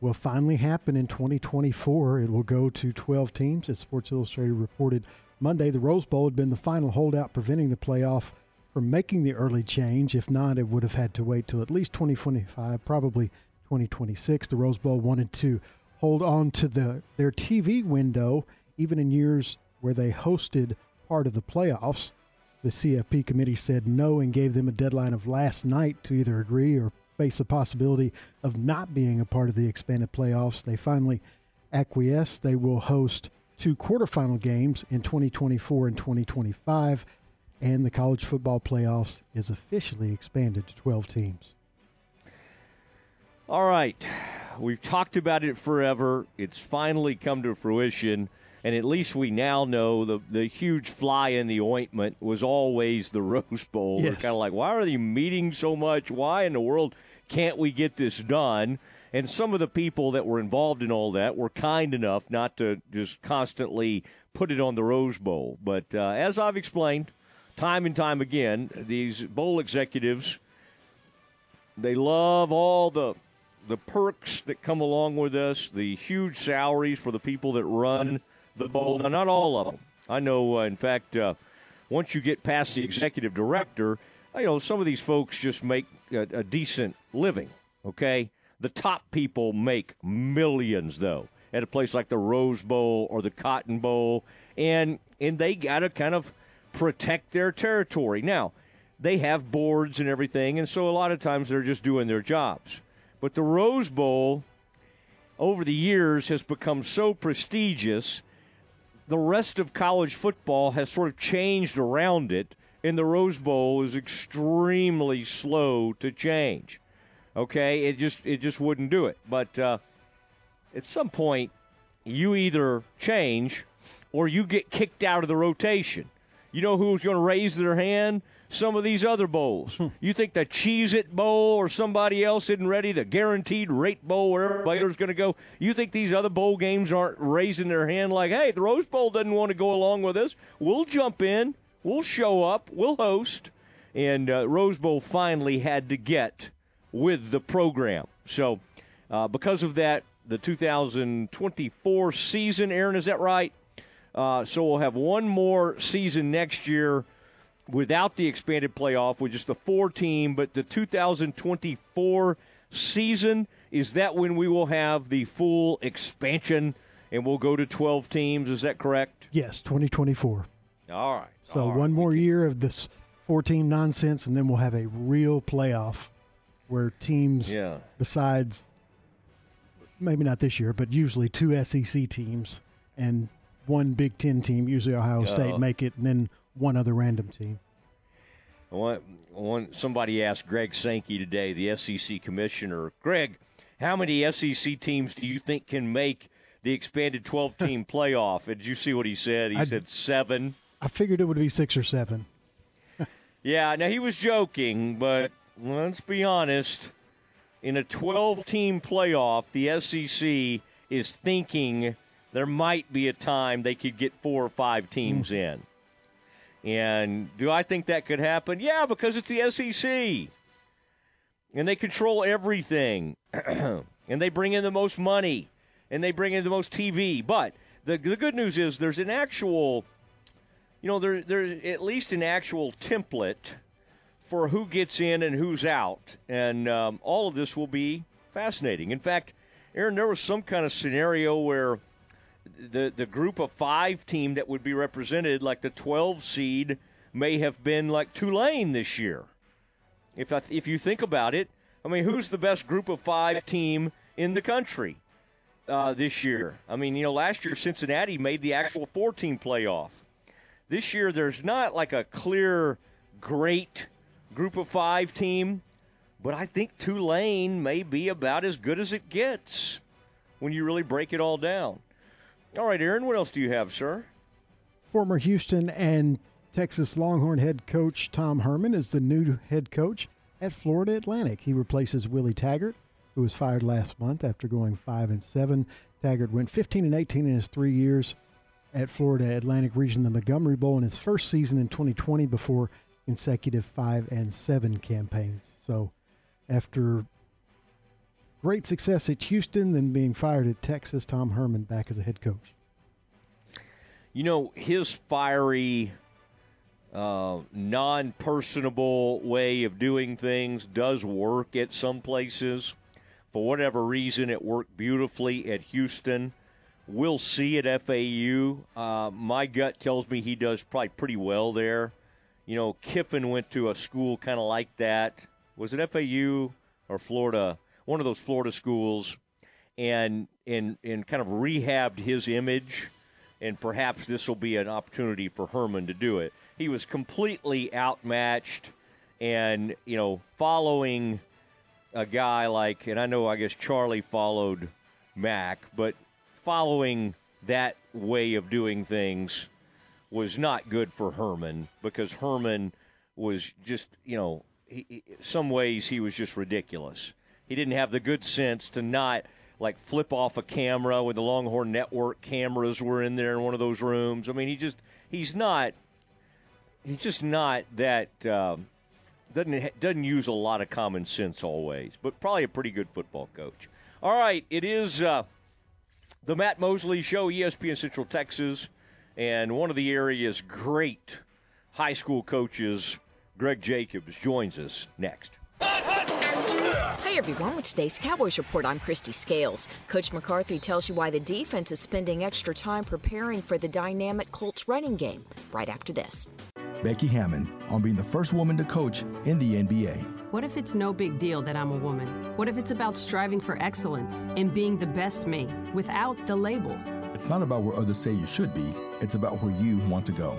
will finally happen in 2024. It will go to 12 teams, as Sports Illustrated reported Monday. The Rose Bowl had been the final holdout preventing the playoff from making the early change. If not, it would have had to wait till at least 2025, probably 2026. The Rose Bowl wanted to hold on to the their TV window, even in years where they hosted part of the playoffs. The CFP committee said no and gave them a deadline of last night to either agree or face the possibility of not being a part of the expanded playoffs. They finally acquiesced. They will host two quarterfinal games in 2024 and 2025, and the college football playoffs is officially expanded to 12 teams. All right. We've talked about it forever. It's finally come to fruition. And at least we now know the the huge fly in the ointment was always the Rose Bowl. We're kind of like, why are they meeting so much? Why in the world can't we get this done? And some of the people that were involved in all that were kind enough not to just constantly put it on the Rose Bowl. But uh, as I've explained time and time again, these bowl executives they love all the the perks that come along with us, the huge salaries for the people that run the bowl. Now, not all of them. I know, uh, in fact, uh, once you get past the executive director, you know, some of these folks just make a, a decent living, okay? The top people make millions, though, at a place like the Rose Bowl or the Cotton Bowl, and, and they got to kind of protect their territory. Now, they have boards and everything, and so a lot of times they're just doing their jobs. But the Rose Bowl, over the years, has become so prestigious. The rest of college football has sort of changed around it, and the Rose Bowl is extremely slow to change. Okay, it just it just wouldn't do it. But uh, at some point, you either change or you get kicked out of the rotation. You know who's going to raise their hand? Some of these other bowls. you think the Cheez It Bowl or somebody else isn't ready, the Guaranteed Rate Bowl, where everybody's going to go. You think these other bowl games aren't raising their hand like, hey, the Rose Bowl doesn't want to go along with us? We'll jump in, we'll show up, we'll host. And uh, Rose Bowl finally had to get with the program. So, uh, because of that, the 2024 season, Aaron, is that right? Uh, so we'll have one more season next year without the expanded playoff, with just the four team. But the 2024 season is that when we will have the full expansion and we'll go to 12 teams. Is that correct? Yes, 2024. All right. So All right. one more year of this 14 nonsense, and then we'll have a real playoff where teams, Yeah. besides maybe not this year, but usually two SEC teams and one Big Ten team, usually Ohio State, Uh-oh. make it, and then one other random team. I want, I want somebody asked Greg Sankey today, the SEC commissioner. Greg, how many SEC teams do you think can make the expanded 12 team playoff? And did you see what he said? He I- said seven. I figured it would be six or seven. Yeah, now he was joking, but let's be honest. In a 12 team playoff, the SEC is thinking there might be a time they could get four or five teams hmm. in. And do I think that could happen? Yeah, because it's the SEC. And they control everything. and they bring in the most money. And they bring in the most TV. But the, the good news is there's an actual you know, there, there's at least an actual template for who gets in and who's out. And um, all of this will be fascinating. In fact, Aaron, there was some kind of scenario where the, the group of five team that would be represented, like the 12 seed, may have been like Tulane this year. If, I, if you think about it, I mean, who's the best group of five team in the country uh, this year? I mean, you know, last year Cincinnati made the actual four team playoff this year there's not like a clear great group of five team but i think tulane may be about as good as it gets when you really break it all down all right aaron what else do you have sir Former Houston and Texas Longhorn head coach Tom Herman is the new head coach at Florida Atlantic. He replaces Willie Taggart, who was fired last month after going five and seven. Taggart went 15 and 18 in his three years at Florida Atlantic Region, the Montgomery Bowl, in his first season in 2020 before consecutive five and seven campaigns. So, after great success at Houston, then being fired at Texas, Tom Herman back as a head coach. you know his fiery uh, non-personable way of doing things does work at some places. For whatever reason it worked beautifully at houston. We'll see at fau uh, my gut tells me he does probably pretty well there. You know kiffin went to a school kind of like that. Was it fau or florida one of those florida schools and and and kind of rehabbed his image and perhaps this will be an opportunity for Herman to do it. He was completely outmatched, and you know, following a guy like, and I know I guess Charlie followed Mac, but following that way of doing things was not good for Herman because Herman was just, you know, he, some ways he was just ridiculous. He didn't have the good sense to not like flip off a camera when the Longhorn Network cameras were in there in one of those rooms. I mean, he just he's not he's just not that um, doesn't doesn't use a lot of common sense always, but probably a pretty good football coach. All right, it is uh, the Matt Mosley Show, ESPN Central Texas, and one of the area's great high school coaches, Greg Jacobs, joins us next. Hey everyone, with today's Cowboys Report, I'm Kristi Scales. Coach McCarthy tells you why the defense is spending extra time preparing for the dynamic Colts running game right after this. Becky Hammon on being the first woman to coach in the NBA. What if it's no big deal that I'm a woman? What if it's about striving for excellence and being the best me without the label? It's not about where others say you should be, it's about where you want to go.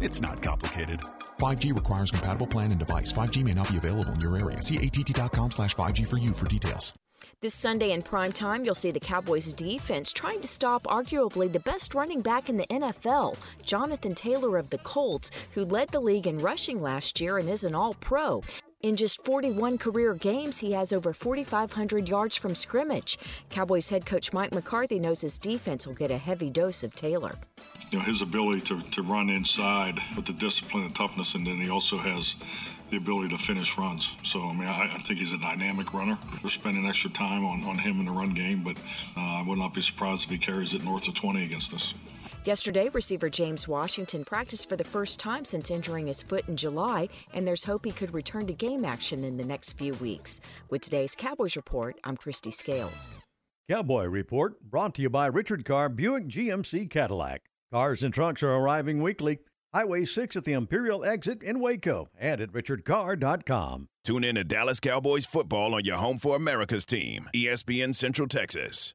It's not complicated. 5G requires compatible plan and device. 5G may not be available in your area. See att.com slash 5G for you for details. This Sunday in prime time, you'll see the Cowboys defense trying to stop arguably the best running back in the NFL, Jonathan Taylor of the Colts, who led the league in rushing last year and is an all pro. In just 41 career games, he has over 4,500 yards from scrimmage. Cowboys head coach Mike McCarthy knows his defense will get a heavy dose of Taylor. You know, his ability to, to run inside with the discipline and toughness, and then he also has the ability to finish runs. So, I mean, I, I think he's a dynamic runner. We're spending extra time on, on him in the run game, but uh, I would not be surprised if he carries it north of 20 against us. Yesterday, receiver James Washington practiced for the first time since injuring his foot in July, and there's hope he could return to game action in the next few weeks. With today's Cowboys Report, I'm Kristi Scales. Cowboy Report brought to you by Richard Carr Buick GMC Cadillac. Cars and trucks are arriving weekly. Highway 6 at the Imperial exit in Waco and at richardcarr.com. Tune in to Dallas Cowboys football on your home for America's team, ESPN Central Texas.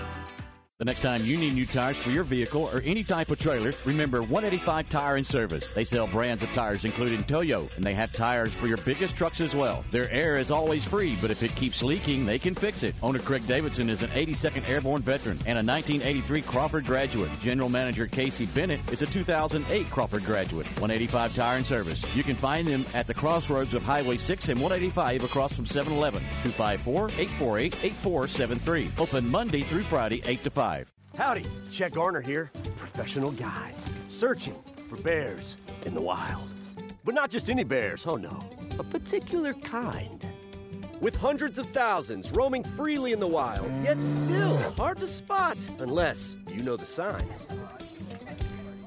The next time you need new tires for your vehicle or any type of trailer, remember 185 Tire and Service. They sell brands of tires including Toyo, and they have tires for your biggest trucks as well. Their air is always free, but if it keeps leaking, they can fix it. Owner Craig Davidson is an 82nd Airborne veteran and a 1983 Crawford graduate. General Manager Casey Bennett is a 2008 Crawford graduate. 185 Tire and Service. You can find them at the crossroads of Highway 6 and 185 across from 7-Eleven. 254-848-8473. Open Monday through Friday, 8 to 5. Howdy, Chet Garner here, professional guide, searching for bears in the wild. But not just any bears, oh no, a particular kind. With hundreds of thousands roaming freely in the wild, yet still hard to spot unless you know the signs.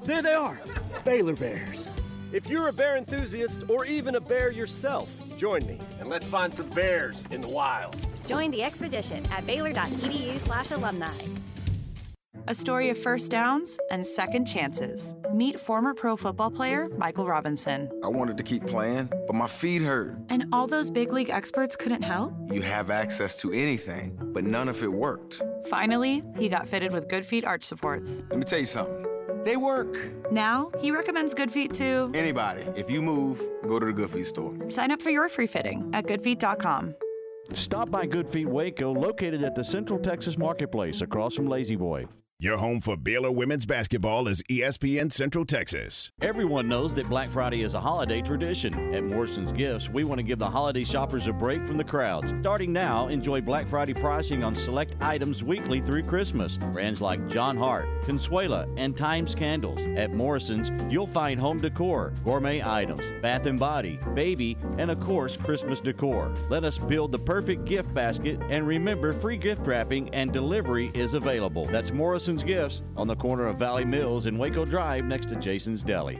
There they are, Baylor Bears. If you're a bear enthusiast or even a bear yourself, join me and let's find some bears in the wild. Join the expedition at baylor.edu slash alumni. A story of first downs and second chances. Meet former pro football player Michael Robinson. I wanted to keep playing, but my feet hurt. And all those big league experts couldn't help? You have access to anything, but none of it worked. Finally, he got fitted with Good Feet arch supports. Let me tell you something. They work. Now, he recommends Good Feet to anybody. If you move, go to the Good Feet store. Sign up for your free fitting at goodfeet.com. Stop by Good Feet Waco, located at the Central Texas Marketplace across from La-Z-Boy. Your home for Baylor women's basketball is ESPN Central Texas. Everyone knows that Black Friday is a holiday tradition. At Morrison's Gifts, we want to give the holiday shoppers a break from the crowds. Starting now, enjoy Black Friday pricing on select items weekly through Christmas. Brands like John Hart, Consuela, and Times Candles. At Morrison's, you'll find home decor, gourmet items, bath and body, baby, and of course, Christmas decor. Let us build the perfect gift basket and remember free gift wrapping and delivery is available. That's Morrison's Jason's gifts on the corner of Valley Mills and Waco Drive next to Jason's Deli.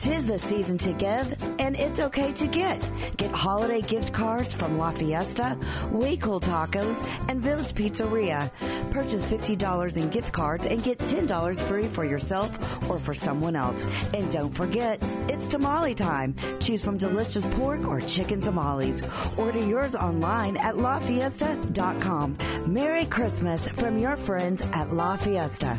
Tis the season to give, and it's okay to get. Get holiday gift cards from La Fiesta, We Cool Tacos, and Village Pizzeria. Purchase $50 in gift cards and get $10 free for yourself or for someone else. And don't forget, it's tamale time. Choose from delicious pork or chicken tamales. Order yours online at lafiesta.com. Merry Christmas from your friends at La Fiesta.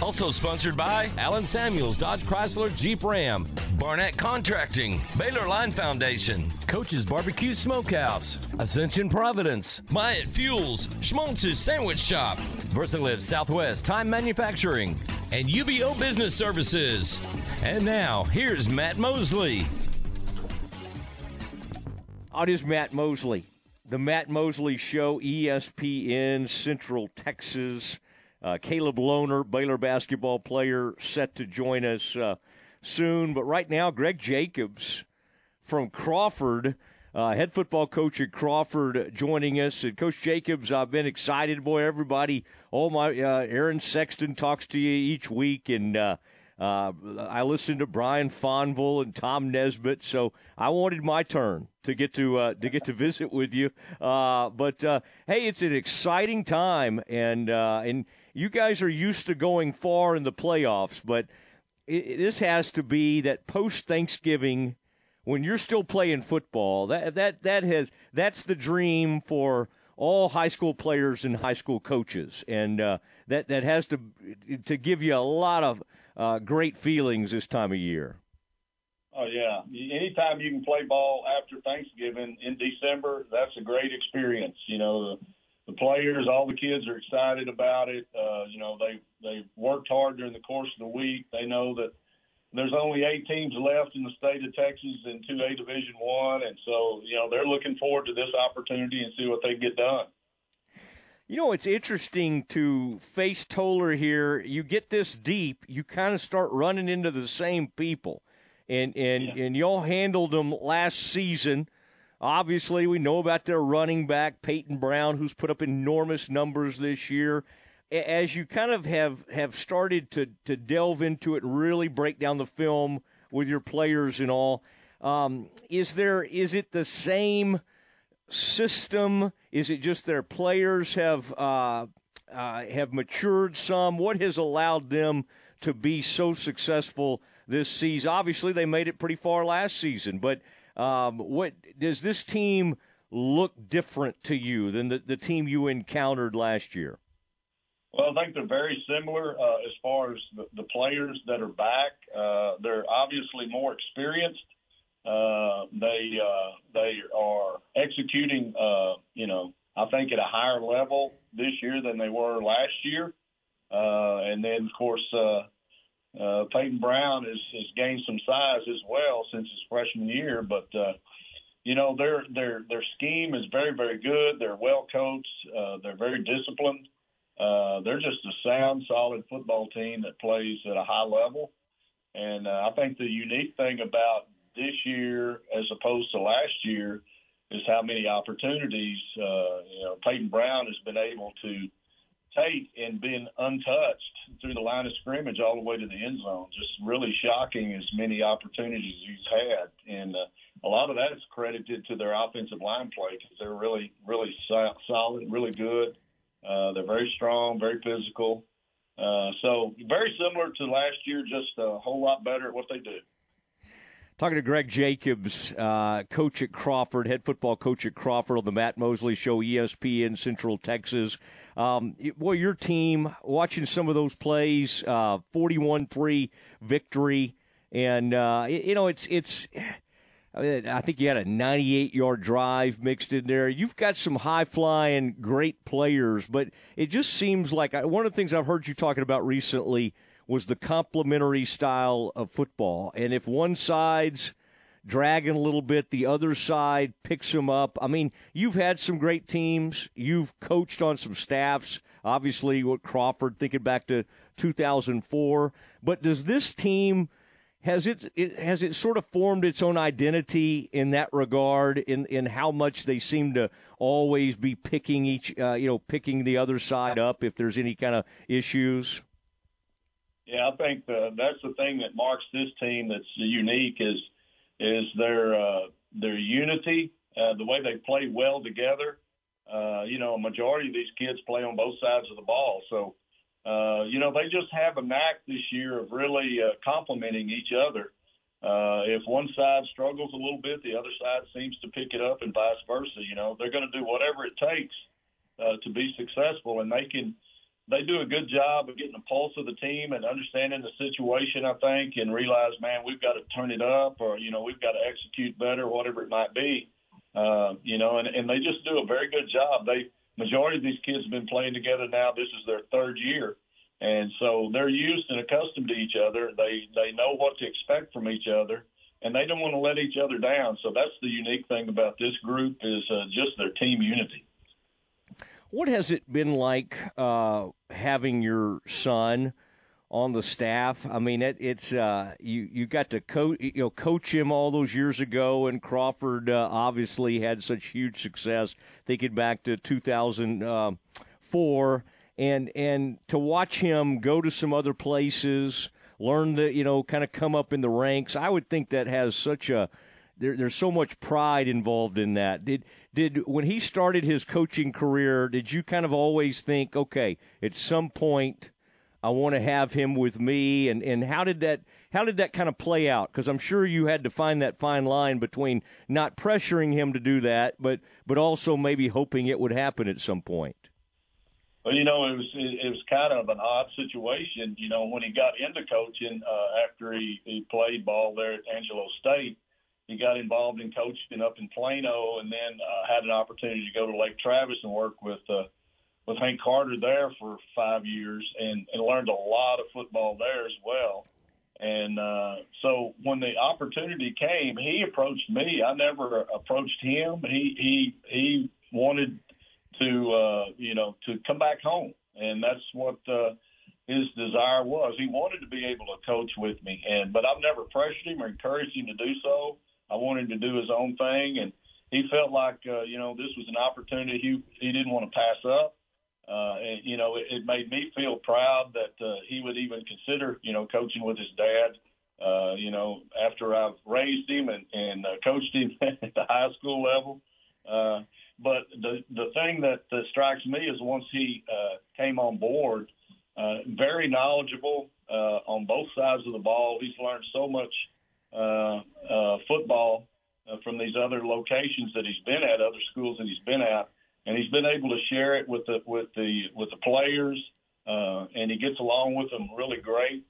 Also sponsored by Allen Samuels Dodge Chrysler Jeep Ram, Barnett Contracting, Baylor Line Foundation, Coach's Barbecue Smokehouse, Ascension Providence, Myatt Fuels, Schmaltz's Sandwich Shop, Versalift Southwest Time Manufacturing, and UBO Business Services. And now, here's Matt Mosley. It is Matt Mosley. The Matt Mosley Show, ESPN Central Texas. Uh, Caleb Lohner, Baylor basketball player, set to join us uh, soon. But right now, Greg Jacobs from Crawford, uh, head football coach at Crawford, joining us. And Coach Jacobs, I've been excited. Boy, everybody, all my uh, Aaron Sexton talks to you each week, and uh, uh, I listen to Brian Fonville and Tom Nesbitt. So I wanted my turn to get to to get to visit with you. But hey, it's an exciting time, and and you guys are used to going far in the playoffs, but it, this has to be that post Thanksgiving when you're still playing football. That that that has that's the dream for all high school players and high school coaches, and uh, that that has to to give you a lot of uh, great feelings this time of year. Oh yeah, anytime you can play ball after Thanksgiving in December, that's a great experience. You know, the, the players, all the kids are excited about it. Uh, you know, they they worked hard during the course of the week. They know that there's only eight teams left in the state of Texas in 2A Division One, and so you know they're looking forward to this opportunity and see what they get done. You know, it's interesting to face Tolar here. You get this deep, you kind of start running into the same people and and yeah. and y'all handled them last season. Obviously, we know about their running back Peyton Brown, who's put up enormous numbers this year. As you kind of have have started to to delve into it, really break down the film with your players and all, um, is there is it the same system? Is it just their players have uh, uh, have matured some? What has allowed them to be so successful? this season. Obviously, they made it pretty far last season, but um, what does this team look different to you than the, the team you encountered last year? Well, I think they're very similar uh, as far as the, the, players that are back. Uh, they're obviously more experienced. Uh, they uh, they are executing, uh, you know, I think at a higher level this year than they were last year. Uh, and then, of course, uh, Peyton Brown has, has gained some size as well since his freshman year, but uh, you know their their their scheme is very very good. They're well coached. Uh, they're very disciplined. Uh, they're just a sound, solid football team that plays at a high level. And uh, I think the unique thing about this year, as opposed to last year, is how many opportunities uh, you know Peyton Brown has been able to take and being untouched through the line of scrimmage all the way to the end zone. Just really shocking as many opportunities he's had, and uh, a lot of that is credited to their offensive line play because they're really, really so- solid, really good. Uh, they're very strong, very physical. Uh, so very similar to last year, just a whole lot better at what they do. Talking to Greg Jacobs, uh, coach at Crawford, head football coach at Crawford on the Matt Mosley Show, ESPN Central Texas. Um, boy, your team, watching some of those plays, uh, 41 3 victory. And, uh, you know, it's, it's, I think you had a 98 yard drive mixed in there. You've got some high flying, great players, but it just seems like uh, one of the things I've heard you talking about recently was the complementary style of football. And if one side's dragging a little bit, the other side picks them up. I mean, you've had some great teams. You've coached on some staffs. Obviously, what Crawford, thinking back to 2004. But does this team has it, it, has it sort of formed its own identity in that regard in in how much they seem to always be picking each uh, you know picking the other side up if there's any kind of issues yeah, I think the, that's the thing that marks this team that's unique is is their uh, their unity, uh, the way they play well together. Uh, you know, a majority of these kids play on both sides of the ball, so uh, you know they just have a knack this year of really uh, complementing each other. Uh, if one side struggles a little bit, the other side seems to pick it up, and vice versa. You know, they're going to do whatever it takes uh, to be successful, and they can they do a good job of getting the pulse of the team and understanding the situation, I think, and realize, man, we've got to turn it up or, you know, we've got to execute better, whatever it might be. Uh, you know, and, and they just do a very good job. They majority of these kids have been playing together now. This is their third year. And so they're used and accustomed to each other. They they know what to expect from each other, and they don't want to let each other down. So that's the unique thing about this group is uh, just their team unity. What has it been like uh, having your son on the staff? I mean, it, it's uh, you you got to coach you know coach him all those years ago, and Crawford uh, obviously had such huge success. Thinking back to 2004, and and to watch him go to some other places, learn to you know kind of come up in the ranks. I would think that has such a there, there's so much pride involved in that. Did did when he started his coaching career, did you kind of always think, okay, at some point I want to have him with me and, and how did that how did that kind of play out? Because I'm sure you had to find that fine line between not pressuring him to do that, but but also maybe hoping it would happen at some point. Well, you know, it was it was kind of an odd situation. You know, when he got into coaching uh, after he, he played ball there at Angelo State, he got involved in coaching up in Plano, and then uh, had an opportunity to go to Lake Travis and work with uh, with Hank Carter there for five years, and, and learned a lot of football there as well. And uh, so when the opportunity came, he approached me. I never approached him. He he he wanted to uh, you know to come back home, and that's what uh, his desire was. He wanted to be able to coach with me, and but I've never pressured him or encouraged him to do so. I wanted to do his own thing, and he felt like uh, you know this was an opportunity he he didn't want to pass up. Uh, and you know, it, it made me feel proud that uh, he would even consider you know coaching with his dad. Uh, you know, after I've raised him and, and uh, coached him at the high school level. Uh, but the the thing that, that strikes me is once he uh, came on board, uh, very knowledgeable uh, on both sides of the ball. He's learned so much football uh, from these other locations that he's been at, other schools that he's been at, and he's been able to share it with the with the with the players, uh, and he gets along with them really great.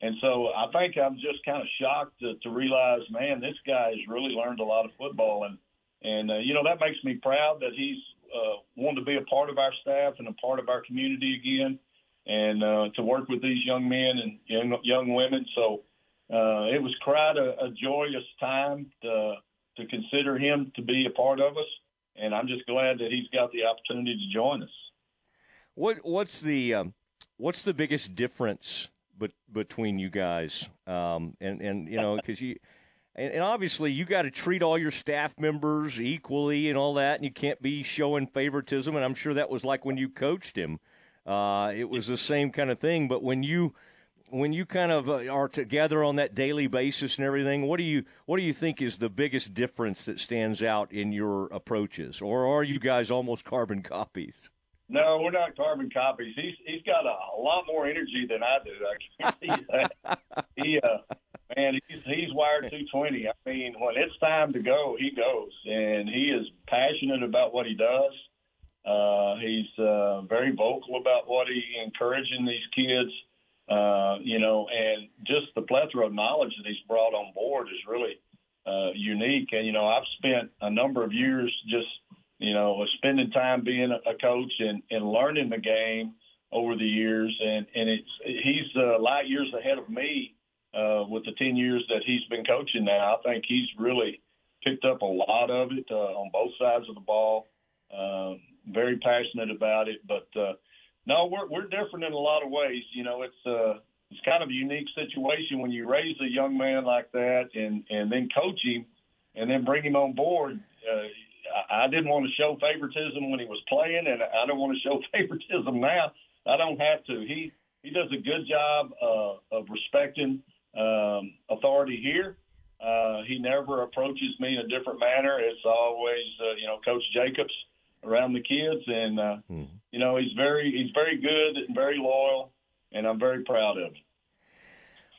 And so I think I'm just kind of shocked to, to realize, man, this guy has really learned a lot of football, and and uh, you know that makes me proud that he's uh, wanted to be a part of our staff and a part of our community again, and uh, to work with these young men and young young women. So uh, it was quite a, a joyous time to, to consider him to be a part of us, and I'm just glad that he's got the opportunity to join us. What what's the um, what's the biggest difference but between you guys, um, and and you know because you. And, and obviously, you got to treat all your staff members equally and all that, and you can't be showing favoritism. And I'm sure that was like when you coached him. Uh, it was the same kind of thing. But when you when you kind of uh, are together on that daily basis and everything, what do you what do you think is the biggest difference that stands out in your approaches, or are you guys almost carbon copies? No, we're not carbon copies. He's he's got a, a lot more energy than I do. I can't see that. he uh, man, he's he's wired 220. I mean, when it's time to go, he goes, and he is passionate about what he does. Uh, he's uh, very vocal about what he encouraging these kids. Uh, you know, and just the plethora of knowledge that he's brought on board is really uh, unique. And you know, I've spent a number of years just you know spending time being a coach and, and learning the game over the years, and and it's he's uh, light years ahead of me uh, with the ten years that he's been coaching now. I think he's really picked up a lot of it uh, on both sides of the ball. Uh, very passionate about it, but uh, no, we're we're different in a lot of ways. You know, it's uh, it's kind of a unique situation when you raise a young man like that and and then coach him and then bring him on board. Uh, I didn't want to show favoritism when he was playing, and I don't want to show favoritism now. I don't have to. He he does a good job uh, of respecting um, authority here. Uh, he never approaches me in a different manner. It's always, uh, you know, Coach Jacobs around the kids, and uh, mm. you know, he's very he's very good and very loyal, and I'm very proud of him.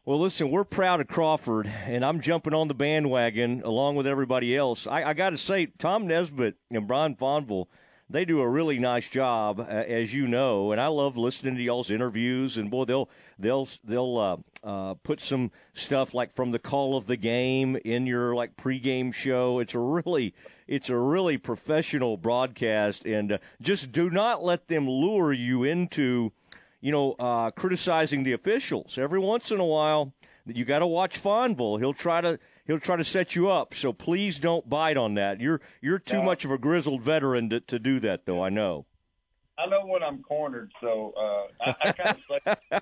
Well, listen, we're proud of Crawford, and I'm jumping on the bandwagon along with everybody else. I, I got to say, Tom Nesbitt and Brian Fonville – they do a really nice job, uh, as you know, and I love listening to y'all's interviews. And boy, they'll they'll they'll uh, uh, put some stuff like from the call of the game in your like pregame show. It's a really it's a really professional broadcast, and uh, just do not let them lure you into, you know, uh, criticizing the officials. Every once in a while, you got to watch Fonville. He'll try to he'll try to set you up. So please don't bite on that. You're you're too much of a grizzled veteran to, to do that, though. I know. I know when I'm cornered, so uh, I, I kind of say,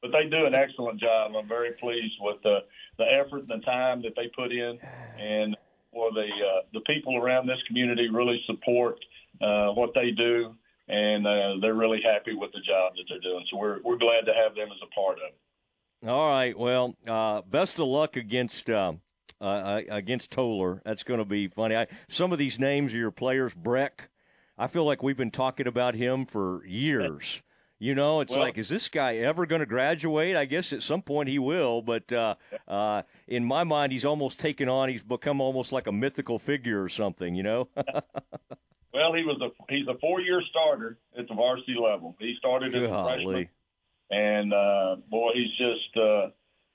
but they do an excellent job. I'm very pleased with the the effort and the time that they put in, and for the uh, the people around this community really support uh, what they do, and uh, they're really happy with the job that they're doing. So we're we're glad to have them as a part of it. All right. Well, uh, best of luck against uh, uh, against Tolar. That's going to be funny. I, some of these names of your players, Breck. I feel like we've been talking about him for years. You know, it's well, like, is this guy ever going to graduate? I guess at some point he will, but uh, uh, in my mind, he's almost taken on. He's become almost like a mythical figure or something. You know. well, he was a he's a four year starter at the varsity level. He started as a freshman and uh, boy, he's just uh,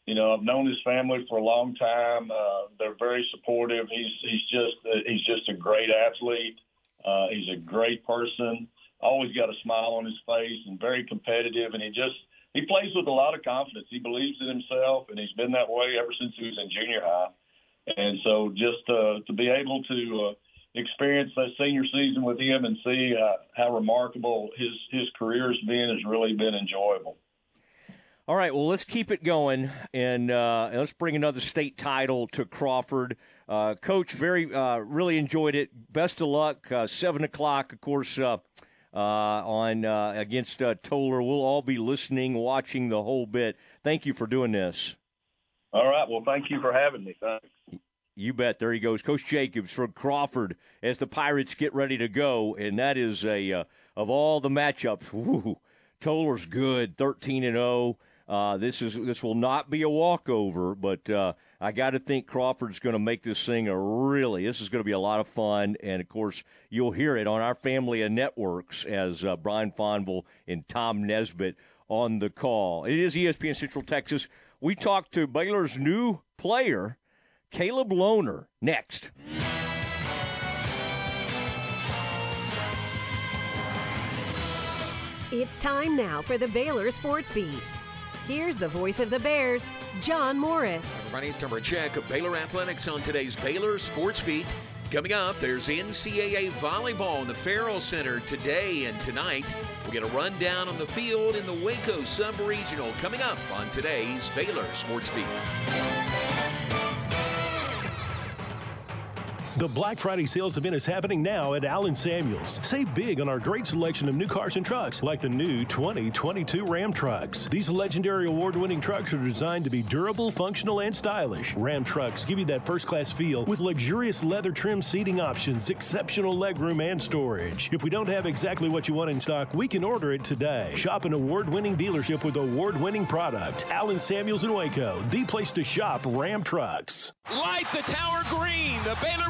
you know I've known his family for a long time. Uh, they're very supportive. He's he's just uh, he's just a great athlete. Uh, he's a great person. Always got a smile on his face and very competitive. And he just he plays with a lot of confidence. He believes in himself, and he's been that way ever since he was in junior high. And so just uh, to be able to uh, experience that senior season with him and see uh, how remarkable his his career has been has really been enjoyable. All right, well, let's keep it going, and uh, let's bring another state title to Crawford. Uh, Coach, very uh, really enjoyed it. Best of luck. Uh, seven o'clock, of course, uh, uh, on against Tolar. We'll all be listening, watching the whole bit. Thank you for doing this. All right. Well, thank you for having me. Thanks. You bet. There he goes, Coach Jacobs from Crawford, as the Pirates get ready to go, and that is a of all the matchups. Woo, Tolar's good, thirteen and zero. Uh, this is this will not be a walkover, but uh, I got to think Crawford's going to make this thing a really. This is going to be a lot of fun, and of course you'll hear it on our family of networks as uh, Brian Fonville and Tom Nesbitt on the call. It is ESPN Central Texas. We talked to Baylor's new player, Caleb Lohner, next. It's time now for the Baylor Sports Beat. Here's the voice of the Bears, John Morris. Everybody's cover check of Baylor Athletics on today's Baylor Sports Beat. Coming up, there's NCAA volleyball in the Ferrell Center today and tonight. We'll get a rundown on the field in the Waco Sub Regional coming up on today's Baylor Sports Beat. The Black Friday sales event is happening now at Allen Samuels. Save big on our great selection of new cars and trucks, like the new 2022 Ram trucks. These legendary award winning trucks are designed to be durable, functional, and stylish. Ram trucks give you that first class feel with luxurious leather trim seating options, exceptional legroom, and storage. If we don't have exactly what you want in stock, we can order it today. Shop an award winning dealership with award winning product. Allen Samuels in Waco, the place to shop Ram trucks. Light the tower green. The Baylor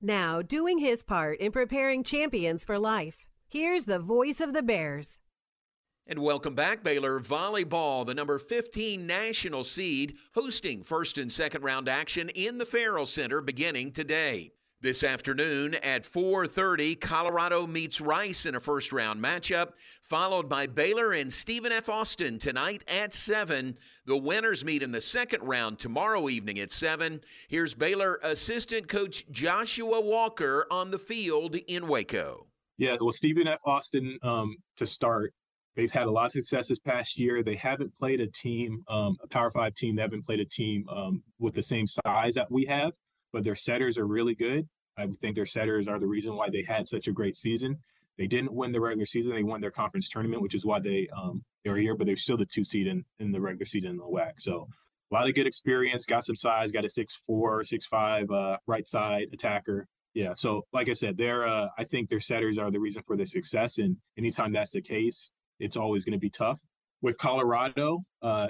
Now, doing his part in preparing champions for life. Here's the voice of the Bears. And welcome back, Baylor Volleyball, the number 15 national seed, hosting first and second round action in the Ferrell Center beginning today. This afternoon at 4:30, Colorado meets Rice in a first-round matchup, followed by Baylor and Stephen F. Austin tonight at 7. The winners meet in the second round tomorrow evening at 7. Here's Baylor assistant coach Joshua Walker on the field in Waco. Yeah, well, Stephen F. Austin um, to start. They've had a lot of success this past year. They haven't played a team, um, a Power Five team. They haven't played a team um, with the same size that we have but their setters are really good. I think their setters are the reason why they had such a great season. They didn't win the regular season; they won their conference tournament, which is why they um, they're here. But they're still the two seed in, in the regular season in the WAC. So a lot of good experience. Got some size. Got a six four, six five uh, right side attacker. Yeah. So like I said, they're uh, I think their setters are the reason for their success. And anytime that's the case, it's always going to be tough. With Colorado, uh,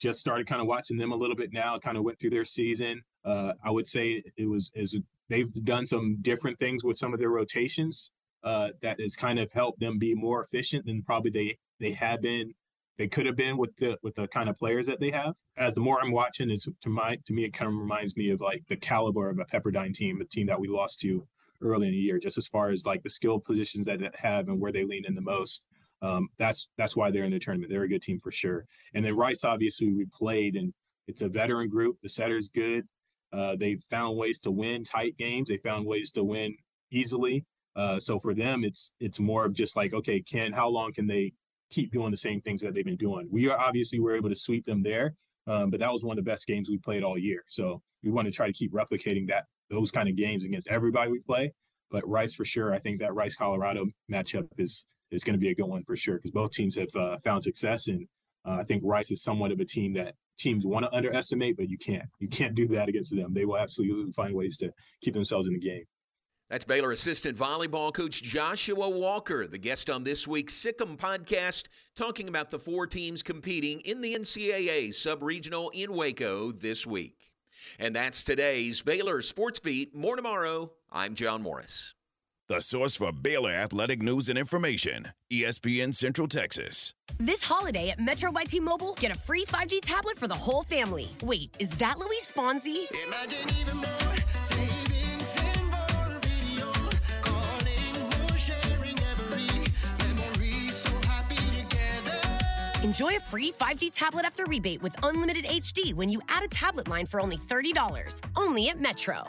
just started kind of watching them a little bit now. Kind of went through their season. Uh, I would say it was as they've done some different things with some of their rotations uh, that has kind of helped them be more efficient than probably they they had been they could have been with the with the kind of players that they have. As the more I'm watching, is to my to me it kind of reminds me of like the caliber of a Pepperdine team, a team that we lost to early in the year, just as far as like the skill positions that they have and where they lean in the most. Um, that's that's why they're in the tournament. They're a good team for sure. And then Rice, obviously, we played, and it's a veteran group. The setter's good. Uh, they've found ways to win tight games. They found ways to win easily. Uh, so for them, it's it's more of just like, okay, can how long can they keep doing the same things that they've been doing? We are obviously were able to sweep them there, um, but that was one of the best games we played all year. So we want to try to keep replicating that those kind of games against everybody we play. But Rice for sure, I think that Rice Colorado matchup is is going to be a good one for sure because both teams have uh, found success, and uh, I think Rice is somewhat of a team that teams want to underestimate, but you can't. You can't do that against them. They will absolutely find ways to keep themselves in the game. That's Baylor assistant volleyball coach Joshua Walker, the guest on this week's SicEm podcast, talking about the four teams competing in the NCAA sub-regional in Waco this week. And that's today's Baylor Sports Beat. More tomorrow. I'm John Morris. The source for Baylor athletic news and information, ESPN Central Texas. This holiday at Metro by T-Mobile, get a free 5G tablet for the whole family. Wait, is that Luis Fonsi? Enjoy a free 5G tablet after rebate with unlimited HD when you add a tablet line for only $30. Only at Metro.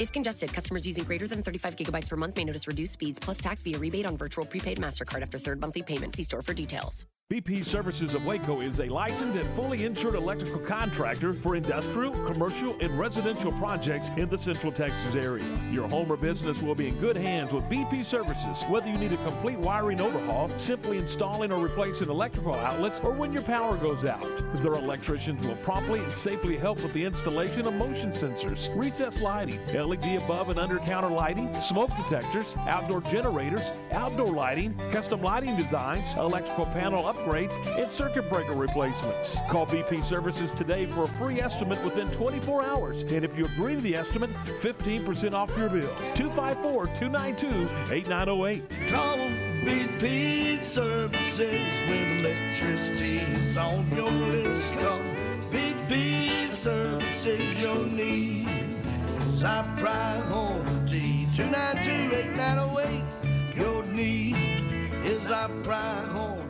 If congested, customers using greater than 35 gigabytes per month may notice reduced speeds plus tax via rebate on virtual prepaid MasterCard after third monthly payment. See store for details. BP Services of Waco is a licensed and fully insured electrical contractor for industrial, commercial, and residential projects in the Central Texas area. Your home or business will be in good hands with BP Services, whether you need a complete wiring overhaul, simply installing or replacing electrical outlets, or when your power goes out. Their electricians will promptly and safely help with the installation of motion sensors, recessed lighting, LED above and under counter lighting, smoke detectors, outdoor generators, outdoor lighting, custom lighting designs, electrical panel up upgrades and circuit breaker replacements. Call BP Services today for a free estimate within 24 hours. And if you agree to the estimate, 15% off your bill. 254 292 8908. Call BP Services when electricity is on your list. Call BP Services your need. Our priority 292 8908. Your need is our priority.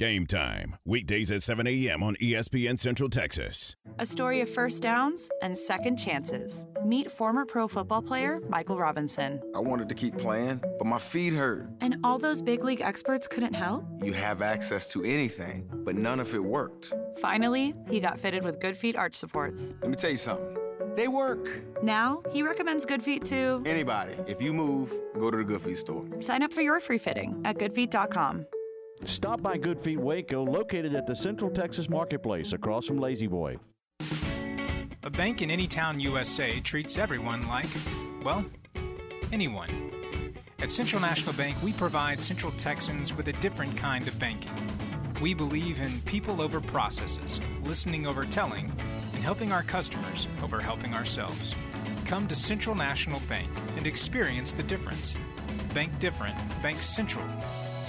Game time, weekdays at 7 a.m. on ESPN Central Texas. A story of first downs and second chances. Meet former pro football player Michael Robinson. I wanted to keep playing, but my feet hurt. And all those big league experts couldn't help? You have access to anything, but none of it worked. Finally, he got fitted with Good Feet arch supports. Let me tell you something. They work. Now, he recommends Good Feet to Anybody. If you move, go to the Good Feet store. sign up for your free fitting at goodfeet.com. Stop by Good Feet Waco, located at the Central Texas Marketplace across from La-Z-Boy. A bank in any town USA treats everyone like, well, anyone. At Central National Bank, we provide Central Texans with a different kind of banking. We believe in people over processes, listening over telling, and helping our customers over helping ourselves. Come to Central National Bank and experience the difference. Bank different, Bank Central.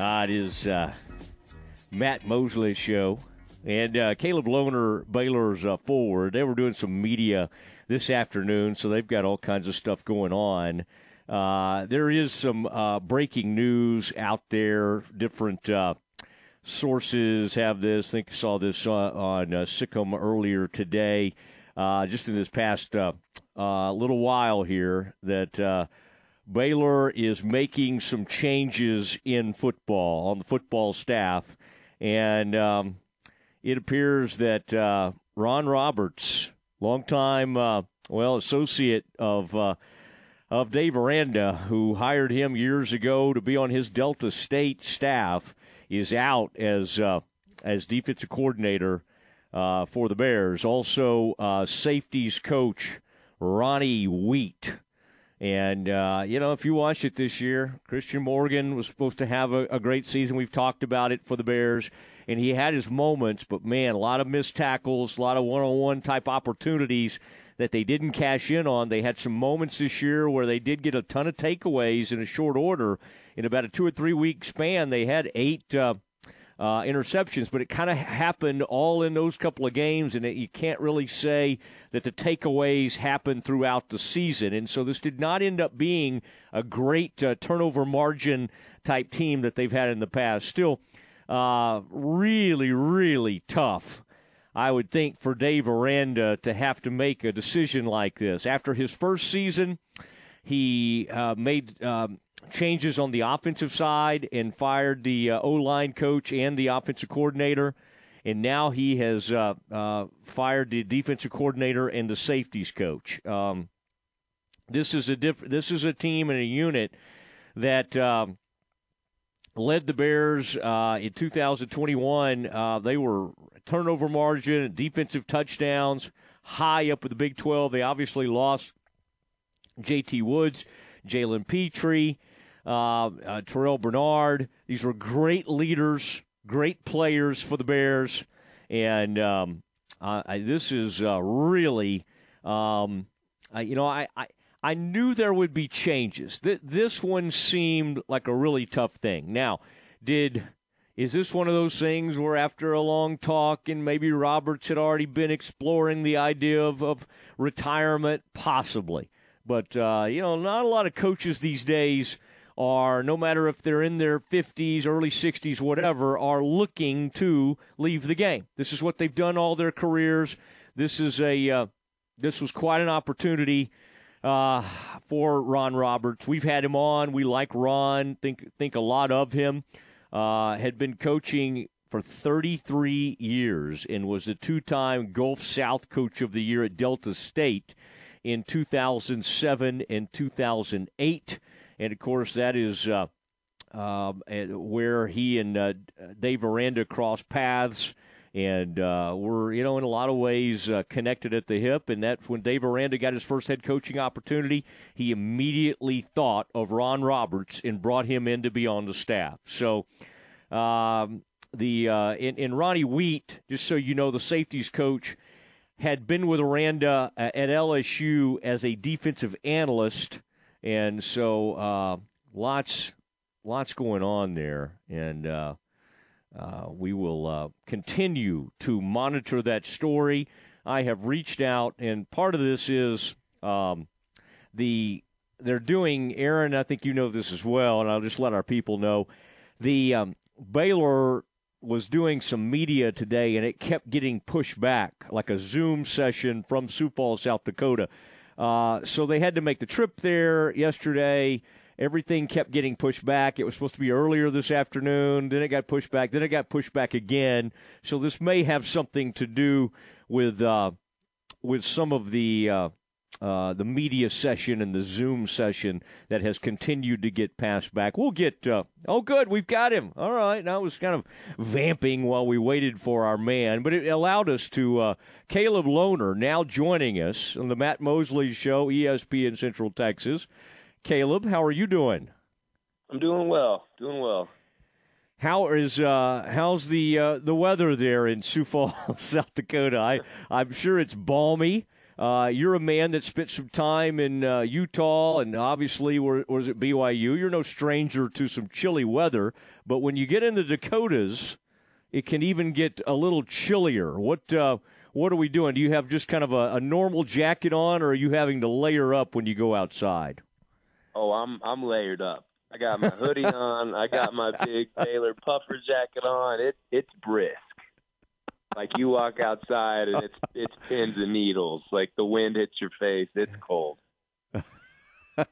Ah, it is uh, Matt Mosley's show. And uh, Caleb Lohner, Baylor's uh, forward, they were doing some media this afternoon, so they've got all kinds of stuff going on. Uh, there is some uh, breaking news out there. Different uh, sources have this. I think I saw this uh, on uh, SicEm earlier today, uh, just in this past uh, uh, little while here, that uh, Baylor is making some changes in football on the football staff, and um, it appears that uh, Ron Roberts, longtime uh, well associate of uh, of Dave Aranda, who hired him years ago to be on his Delta State staff, is out as uh, as defensive coordinator uh, for the Bears. Also, uh, safeties coach Ronnie Wheat. And, uh, you know, if you watch it this year, Christian Morgan was supposed to have a, a, great season. We've talked about it for the Bears, and he had his moments, but man, a lot of missed tackles, a lot of one on one type opportunities that they didn't cash in on. They had some moments this year where they did get a ton of takeaways in a short order. In about a two or three week span, they had eight. Uh, uh, interceptions, but it kind of happened all in those couple of games, and it, you can't really say that the takeaways happened throughout the season. And so this did not end up being a great uh, turnover margin type team that they've had in the past. Still, uh, really, really tough. I would think for Dave Aranda to have to make a decision like this after his first season. He uh, made um, changes on the offensive side and fired the uh, O line coach and the offensive coordinator. And now he has uh, uh, fired the defensive coordinator and the safeties coach. Um, this is a diff- This is a team and a unit that um, led the Bears uh, in 2021. Uh, they were turnover margin, defensive touchdowns, high up with the Big 12. They obviously lost J.T. Woods, Jalen Pitre. Uh, uh, Terrell Bernard. These were great leaders, great players for the Bears, and um, I, this is uh, really, um, you know, I, I I knew there would be changes. Th- this one seemed like a really tough thing. Now, did is this one of those things where after a long talk and maybe Roberts had already been exploring the idea of, of retirement? Possibly. But, uh, you know, not a lot of coaches these days are, no matter if they're in their 50s, early 60s, whatever, are looking to leave the game. This is what they've done all their careers. This is a, uh, this was quite an opportunity uh, for Ron Roberts. We've had him on. We like Ron. Think think a lot of him. Uh, had been coaching for 33 years and was the two-time Gulf South Coach of the Year at Delta State in 2007 and 2008. And of course, that is uh, uh, where he and uh, Dave Aranda crossed paths and uh, we're you know in a lot of ways uh, connected at the hip. And that when Dave Aranda got his first head coaching opportunity, he immediately thought of Ron Roberts and brought him in to be on the staff. So. Um, the uh, in, in Ronnie Wheat, just so you know, the safeties coach had been with Aranda uh, at LSU as a defensive analyst, and so uh, lots lots going on there, and uh, uh, we will uh, continue to monitor that story. I have reached out, and part of this is um, the they're doing. Aaron, I think you know this as well, and I'll just let our people know. The um, Baylor was doing some media today, and it kept getting pushed back, like a Zoom session from Sioux Falls, South Dakota. Uh, so they had to make the trip there yesterday everything kept getting pushed back. It was supposed to be earlier this afternoon, then it got pushed back, then it got pushed back again. So this may have something to do with uh, with some of the uh, uh, the media session and the Zoom session that has continued to get passed back. We'll get. Uh, oh, good, we've got him. All right, now I was kind of vamping while we waited for our man, but it allowed us to. Uh, Caleb Lohner now joining us on the Matt Mosley Show, ESPN Central Texas. Caleb, how are you doing? I'm doing well. Doing well. How is uh, how's the uh, the weather there in Sioux Falls, South Dakota? I I'm sure it's balmy. Uh, you're a man that spent some time in uh, Utah, and obviously, was it BYU? You're no stranger to some chilly weather. But when you get in the Dakotas, it can even get a little chillier. What uh, what are we doing? Do you have just kind of a, a normal jacket on, or are you having to layer up when you go outside? Oh, I'm I'm layered up. I got my hoodie on. I got my big Baylor puffer jacket on. It it's brisk. Like you walk outside and it's it's pins and needles. Like the wind hits your face. It's cold.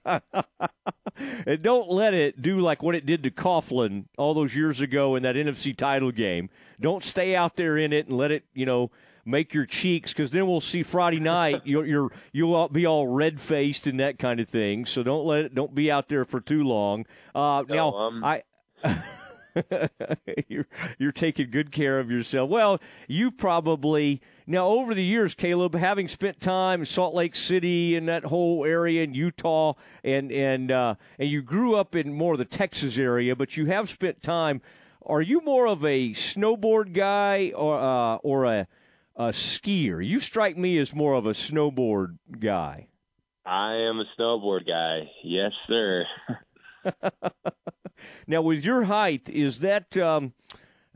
and don't let it do like what it did to Coughlin all those years ago in that NFC title game. Don't stay out there in it and let it, you know, make your cheeks because then we'll see Friday night you're, you're you'll be all red faced and that kind of thing. So don't let it, don't be out there for too long. Uh, no, now um... I. you're you're taking good care of yourself. Well, you probably now over the years, Caleb, having spent time in Salt Lake City and that whole area in Utah, and and uh, and you grew up in more of the Texas area, but you have spent time. Are you more of a snowboard guy or uh, or a a skier. You strike me as more of a snowboard guy. I am a snowboard guy. Yes, sir. now, with your height, is that um,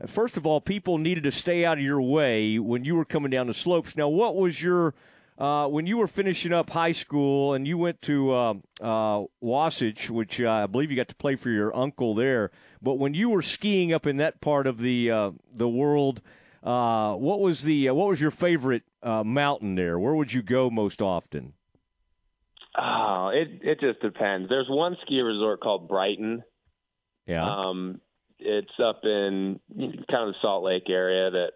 first of all, people needed to stay out of your way when you were coming down the slopes. Now, what was your uh, when you were finishing up high school and you went to uh, uh, Wasatch, which uh, I believe you got to play for your uncle there. But when you were skiing up in that part of the uh, the world, uh, what was the what was your favorite mountain there? Where would you go most often? Oh, it it just depends. There's one ski resort called Brighton. Yeah. Um, it's up in kind of the Salt Lake area. That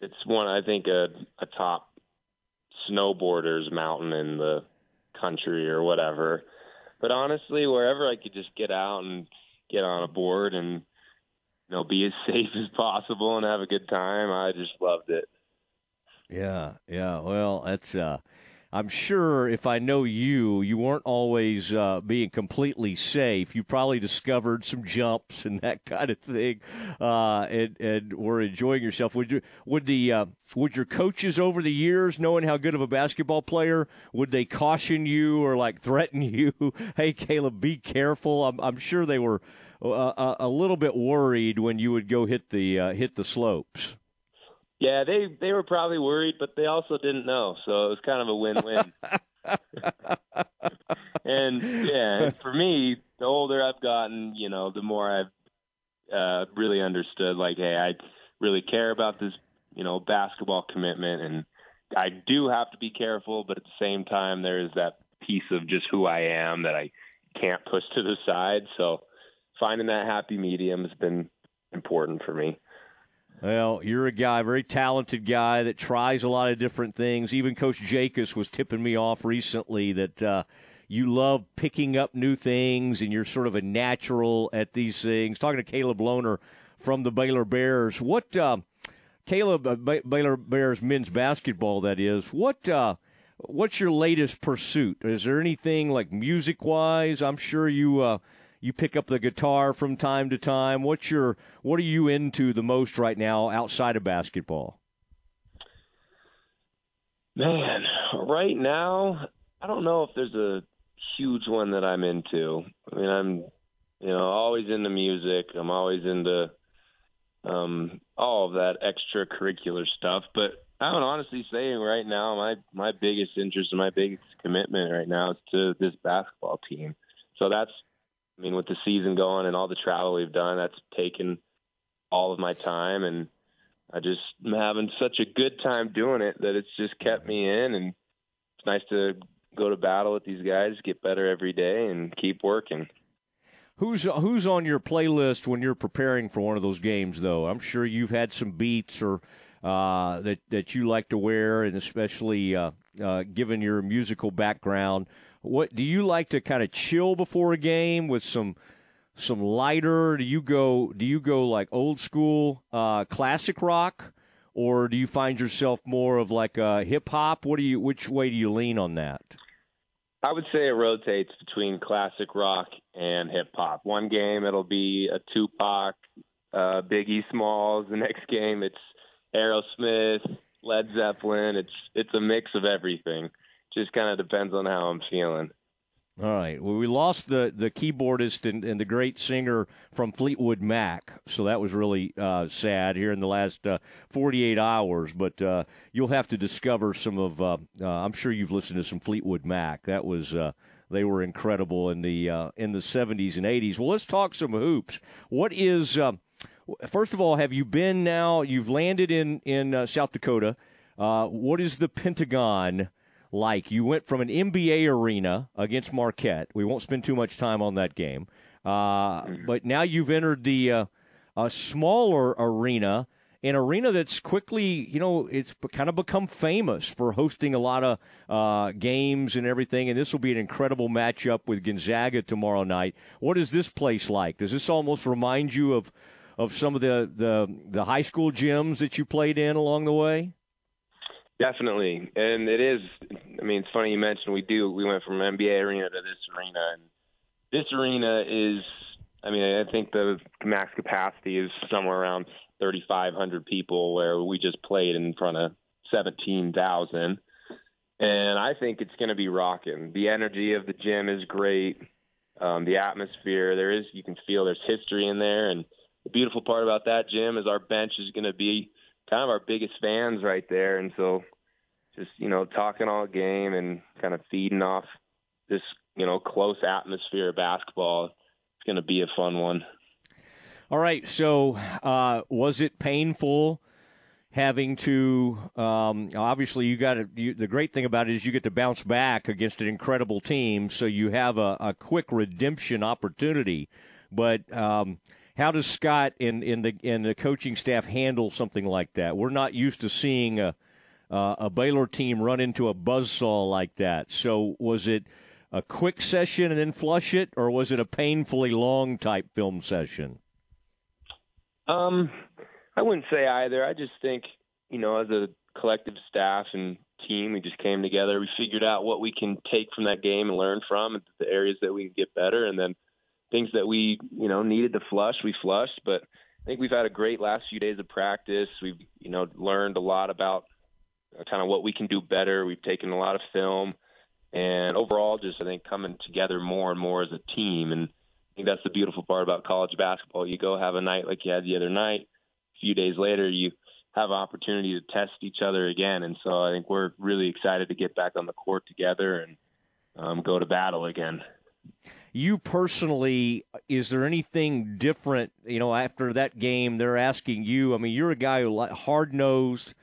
it's one I think a a top snowboarders mountain in the country or whatever. But honestly, wherever I could just get out and get on a board and you know, be as safe as possible and have a good time. I just loved it. Yeah, yeah. Well, that's uh, I'm sure if I know you, you weren't always uh, being completely safe. You probably discovered some jumps and that kind of thing, uh, and and were enjoying yourself. Would you would the uh, would your coaches over the years, knowing how good of a basketball player, would they caution you or like threaten you? hey, Caleb, be careful. I'm I'm sure they were uh, a, a little bit worried when you would go hit the uh, hit the slopes. Yeah, they they were probably worried, but they also didn't know, so it was kind of a win-win. and yeah, and for me, the older I've gotten, you know, the more I've uh, really understood. Like, hey, I really care about this, you know, basketball commitment, and I do have to be careful, but at the same time, there is that piece of just who I am that I can't push to the side. So finding that happy medium has been important for me. Well, you're a guy, very talented guy that tries a lot of different things. Even Coach Jacobs was tipping me off recently that uh, you love picking up new things and you're sort of a natural at these things. Talking to Caleb Lohner from the Baylor Bears. What, uh, Caleb, uh, Baylor Bears men's basketball, that is, what, uh, what's your latest pursuit? Is there anything like music wise? I'm sure you uh, you pick up the guitar from time to time. What's your what are you into the most right now outside of basketball? Man, right now, I don't know if there's a huge one that I'm into. I mean, I'm you know always into music. I'm always into um, all of that extracurricular stuff. But I'm honestly saying right now, my my biggest interest and my biggest commitment right now is to this basketball team. So that's I mean, with the season going and all the travel we've done, that's taken all of my time, and I just am having such a good time doing it that it's just kept me in, and it's nice to go to battle with these guys, get better every day, and keep working. Who's who's on your playlist when you're preparing for one of those games? Though I'm sure you've had some beats or uh, that that you like to wear, and especially uh, uh, given your musical background, what do you like to kind of chill before a game with some some lighter? Do you go do you go like old school uh, classic rock, or do you find yourself more of like a hip hop? What do you which way do you lean on that? I would say it rotates between classic rock and hip hop. One game it'll be a Tupac, uh, Biggie Smalls. The next game it's Aerosmith, Led Zeppelin. It's it's a mix of everything just kind of depends on how I'm feeling. All right. Well, we lost the, the keyboardist and, and the great singer from Fleetwood Mac, so that was really uh, sad here in the last uh, 48 hours. But uh, you'll have to discover some of. Uh, uh, I'm sure you've listened to some Fleetwood Mac. That was uh, they were incredible in the in the 70s and 80s. Well, let's talk some hoops. What is first of all? Have you been now? You've landed in in South Dakota. what is the Pentagon? Like you went from an NBA arena against Marquette. We won't spend too much time on that game, uh, mm-hmm. but now you've entered the uh, a smaller arena, an arena that's quickly, you know, it's kind of become famous for hosting a lot of uh, games and everything. And this will be an incredible matchup with Gonzaga tomorrow night. What is this place like? Does this almost remind you of of some of the the, the high school gyms that you played in along the way? Definitely, and it is. I mean, it's funny you mentioned we do. We went from NBA arena to this arena, and this arena is. I mean, I think the max capacity is somewhere around 3,500 people, where we just played in front of 17,000, and I think it's going to be rocking. The energy of the gym is great. Um, the atmosphere there is, you can feel there's history in there, and the beautiful part about that gym is our bench is going to be kind of our biggest fans right there, and so just you know talking all game and kind of feeding off this you know close atmosphere of basketball. It's going to be a fun one. All right. So, uh, was it painful having to? Um, obviously, you got to. the great thing about it is you get to bounce back against an incredible team, so you have a, a quick redemption opportunity. But um, how does Scott and, the and the coaching staff handle something like that? We're not used to seeing a uh, a Baylor team run into a buzzsaw like that. So was it a quick session and then flush it, or was it a painfully long type film session? Um, I wouldn't say either. I just think you know, as a collective staff and team. We just came together. We figured out what we can take from that game and learn from, the areas that we can get better, and then things that we you know needed to flush, we flushed. But I think we've had a great last few days of practice. We've you know learned a lot about uh, kind of what we can do better. We've taken a lot of film, and overall, just I think coming together more and more as a team. And I think that's the beautiful part about college basketball. You go have a night like you had the other night. A few days later, you have an opportunity to test each other again. And so I think we're really excited to get back on the court together and um, go to battle again. You personally, is there anything different? You know, after that game, they're asking you. I mean, you're a guy who hard nosed,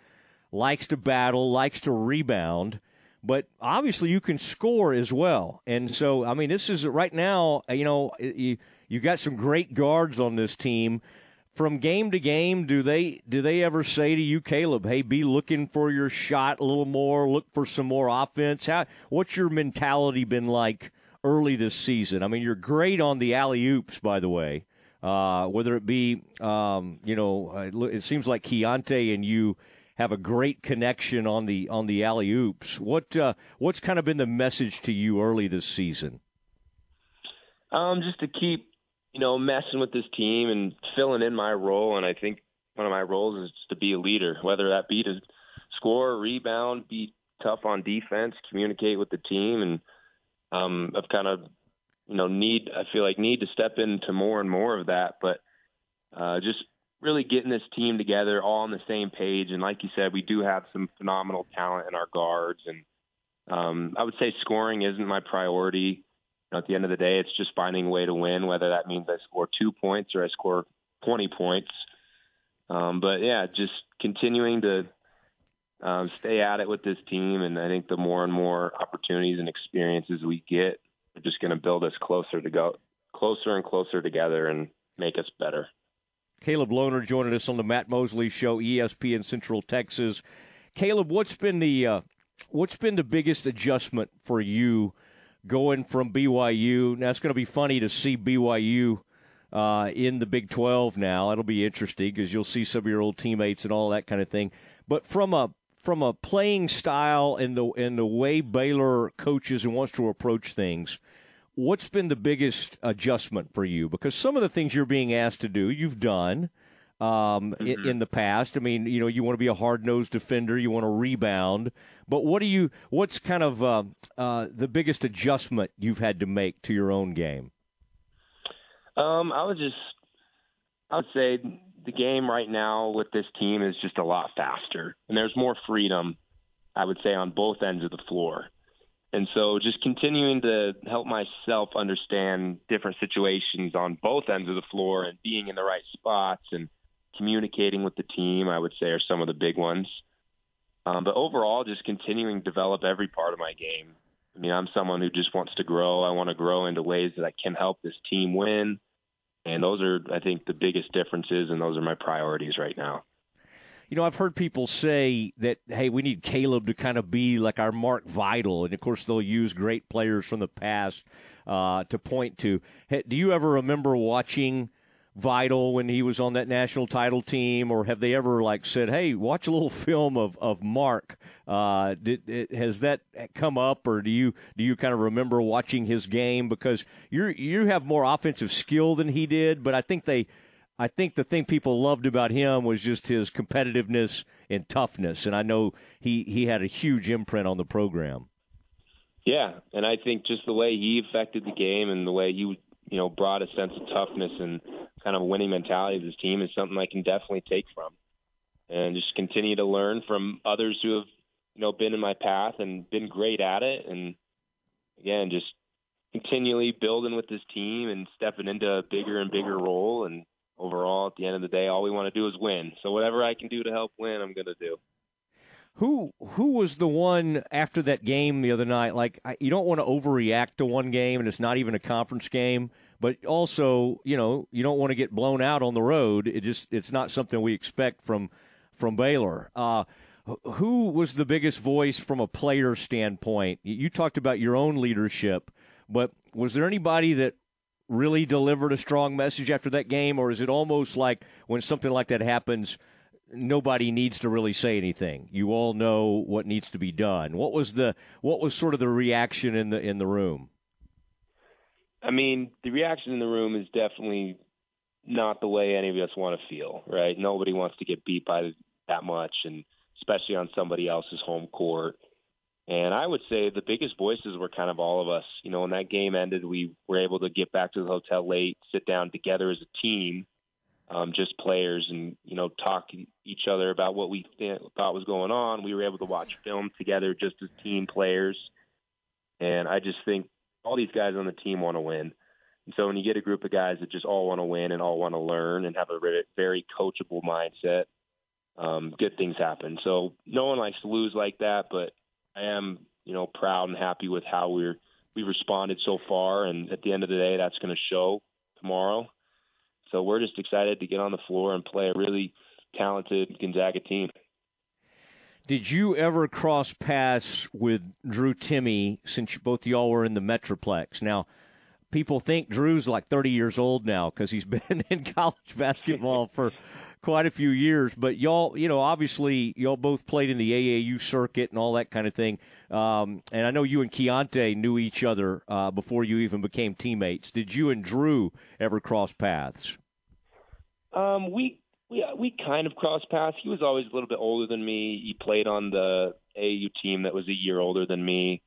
likes to battle, likes to rebound, but obviously you can score as well. And so, I mean, this is right now. You know, you you got some great guards on this team from game to game, do they do they ever say to you, Caleb, "Hey, be looking for your shot a little more, look for some more offense"? How what's your mentality been like early this season? I mean, you're great on the alley oops, by the way. Uh, whether it be, um, you know, uh, it seems like Keyonte and you have a great connection on the on the alley oops. What uh, what's kind of been the message to you early this season? Um, just to keep you know, messing with this team and filling in my role. And I think one of my roles is to be a leader, whether that be to score, rebound, be tough on defense, communicate with the team, and um, I've kind of, you know, need I feel like need to step into more and more of that. But uh, just really getting this team together, all on the same page. And like you said, we do have some phenomenal talent in our guards, and um, I would say scoring isn't my priority You know, at the end of the day, it's just finding a way to win, whether that means I score two points or I score 20 points. Um, but yeah, just continuing to um, stay at it with this team. And I think the more and more opportunities and experiences we get are just going to build us closer to go closer and closer together and make us better. Caleb Lohner joining us on the Matt Mosley Show, ESPN Central Texas. Caleb, what's been the uh, what's been the biggest adjustment for you going from BYU. Now it's going to be funny to see BYU uh, in the Big 12 now. That'll be interesting because you'll see some of your old teammates and all that kind of thing. But from a from a playing style and the and the way Baylor coaches and wants to approach things, what's been the biggest adjustment for you? Because some of the things you're being asked to do, you've done um, mm-hmm. in, in, the past. I mean, you know, you want to be a hard nosed defender, you want to rebound, but what do you? What's kind of uh, uh, the biggest adjustment you've had to make to your own game? Um, I would just, I would say the game right now with this team is just a lot faster, and there's more freedom. I would say on both ends of the floor. And so just continuing to help myself understand different situations on both ends of the floor and being in the right spots and communicating with the team, I would say, are some of the big ones. Um, but overall, just continuing to develop every part of my game. I mean, I'm someone who just wants to grow. I want to grow into ways that I can help this team win. And those are, I think, the biggest differences, and those are my priorities right now. You know, I've heard people say that, hey, we need Caleb to kind of be like our Mark Vital. And of course, they'll use great players from the past uh, to point to. Do you ever remember watching Vital when he was on that national title team, or have they ever like said, "Hey, watch a little film of of Mark"? Uh, did has that come up, or do you do you kind of remember watching his game because you you have more offensive skill than he did, but I think they. I think the thing people loved about him was just his competitiveness and toughness, and I know he, he had a huge imprint on the program. Yeah, and I think just the way he affected the game and the way he you know, brought a sense of toughness and kind of winning mentality of this team is something I can definitely take from, and just continue to learn from others who have, you know, been in my path and been great at it, and again, just continually building with this team and stepping into a bigger and bigger role. And overall, at the end of the day, all we want to do is win. So whatever I can do to help win, I'm going to do. Who who was the one after that game the other night? Like you don't want to overreact to one game, and it's not even a conference game. But also, you know, you don't want to get blown out on the road. It just it's not something we expect from from Baylor. Uh, who was the biggest voice from a player standpoint? You talked about your own leadership, but was there anybody that really delivered a strong message after that game, or is it almost like when something like that happens? Nobody needs to really say anything. You all know what needs to be done. What was the what was sort of the reaction in the in the room? I mean, the reaction in the room is definitely not the way any of us want to feel, right? Nobody wants to get beat by that much, and especially on somebody else's home court. And I would say the biggest voices were kind of all of us. You know, when that game ended, we were able to get back to the hotel late, sit down together as a team, um, just players, and you know, talk each other about what we th- thought was going on. We were able to watch film together, just as team players. And I just think all these guys on the team want to win. And so when you get a group of guys that just all want to win and all want to learn and have a very, very coachable mindset, um, good things happen. So no one likes to lose like that, but I am, you know, proud and happy with how we're we responded so far. And at the end of the day, that's going to show tomorrow. So we're just excited to get on the floor and play a really talented Gonzaga team. Did you ever cross paths with Drew Timme since both y'all were in the Metroplex? Now, people think Drew's like 30 years old now because he's been in college basketball for quite a few years. But y'all, you know, obviously y'all both played in the AAU circuit and all that kind of thing. Um, and I know you and Keyonte knew each other uh, before you even became teammates. Did you and Drew ever cross paths? Um, we we we kind of crossed paths. He was always a little bit older than me. He played on the AAU team that was a year older than me.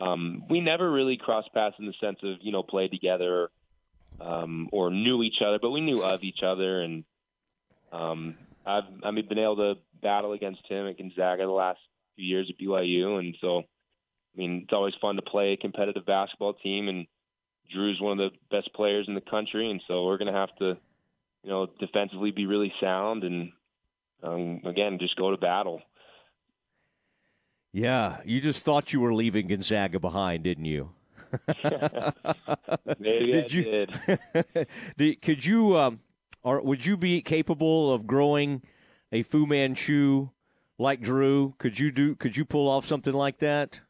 Um, we never really crossed paths in the sense of you know played together um, or knew each other, but we knew of each other, and um, I've I mean been able to battle against him at Gonzaga the last few years at BYU, and so I mean it's always fun to play a competitive basketball team, and Drew's one of the best players in the country, and so we're gonna have to you know, defensively be really sound and um, again just go to battle. Yeah, you just thought you were leaving Gonzaga behind, didn't you? Maybe did I you, did. did- Could you, um, or would you be capable of growing a Fu Manchu like Drew? Could you do? Could you pull off something like that?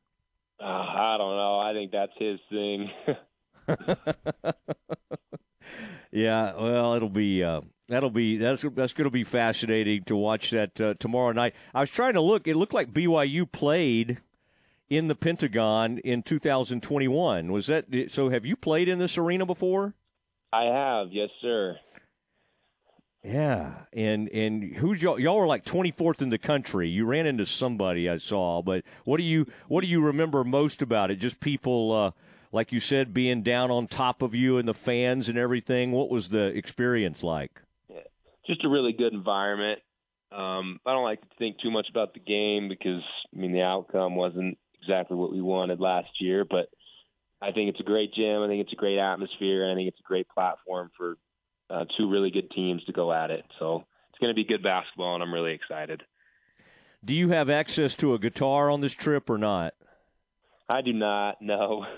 Uh, I don't know. I think that's his thing. Yeah, well, it'll be uh, that'll be that's that's going to be fascinating to watch that uh, tomorrow night. I was trying to look; it looked like BYU played in the Pentagon in 2021. Was that so? Have you played in this arena before? I have, yes, sir. Yeah, and and who y'all, y'all were like 24th in the country. You ran into somebody I saw, but what do you what do you remember most about it? Just people, uh, like you said, being down on top of you and the fans and everything. What was the experience like? Yeah, Just a really good environment. Um, I don't like to think too much about the game because I mean the outcome wasn't exactly what we wanted last year, but I think it's a great gym. I think it's a great atmosphere, and I think it's a great platform for uh, two really good teams to go at it. So it's going to be good basketball, and I'm really excited. Do you have access to a guitar on this trip or not? I do not No.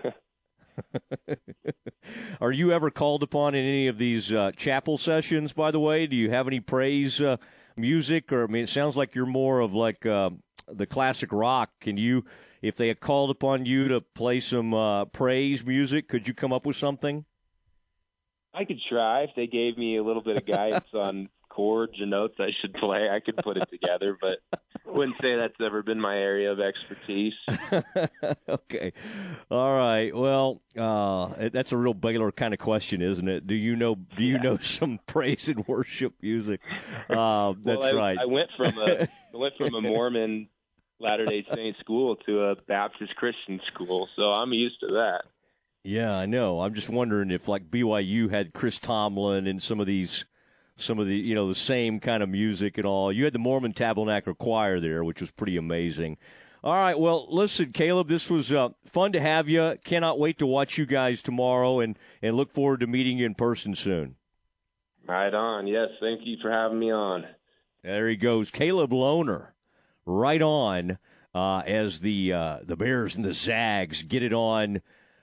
Are you ever called upon in any of these uh, chapel sessions? By the way, do you have any praise uh, music, or I mean, it sounds like you're more of like uh, the classic rock. Can you, if they had called upon you to play some uh, praise music, could you come up with something? I could try if they gave me a little bit of guidance on chords or notes I should play. I could put it together, but I wouldn't say that's ever been my area of expertise. okay, all right. Well, uh, that's a real Baylor kind of question, isn't it? Do you know? Do you know some praise and worship music? Uh, that's well, I, right. I went from a I went from a Mormon Latter Day Saint school to a Baptist Christian school, so I'm used to that. Yeah, I know. I'm just wondering if like BYU had Chris Tomlin and some of these some of the you know the same kind of music and all. You had the Mormon Tabernacle Choir there, which was pretty amazing. All right, well, listen, Caleb, this was uh, fun to have you. Cannot wait to watch you guys tomorrow, and and look forward to meeting you in person soon. Right on. Yes, thank you for having me on. There he goes, Caleb Lohner, right on uh, as the uh, the Bears and the Zags get it on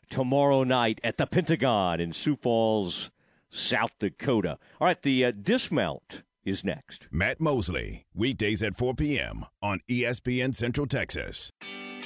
tomorrow night at the Pentagon in Sioux Falls, South Dakota. All right, the uh, dismount is next. Matt Mosley, weekdays at 4 p.m. on ESPN Central Texas.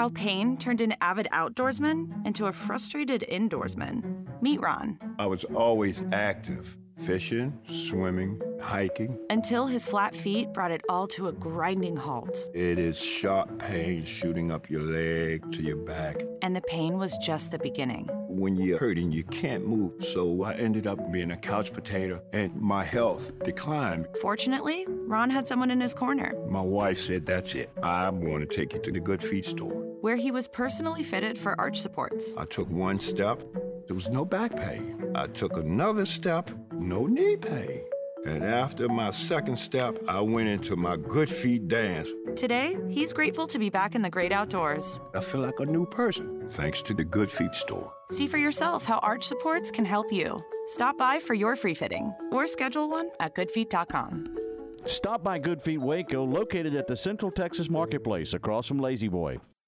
How pain turned an avid outdoorsman into a frustrated indoorsman. Meet Ron. I was always active fishing, swimming, hiking. Until his flat feet brought it all to a grinding halt. It is sharp pain shooting up your leg to your back. And the pain was just the beginning. When you're hurting, you can't move. So I ended up being a couch potato, and my health declined. Fortunately, Ron had someone in his corner. My wife said, That's it. I'm going to take you to the Good Feet store. Where he was personally fitted for arch supports. I took one step, there was no back pain. I took another step, no knee pain. And after my second step, I went into my good feet dance. Today, he's grateful to be back in the great outdoors. I feel like a new person, thanks to the Good Feet store. See for yourself how arch supports can help you. Stop by for your free fitting or schedule one at goodfeet.com. Stop by Good Feet Waco, located at the Central Texas Marketplace across from La-Z-Boy.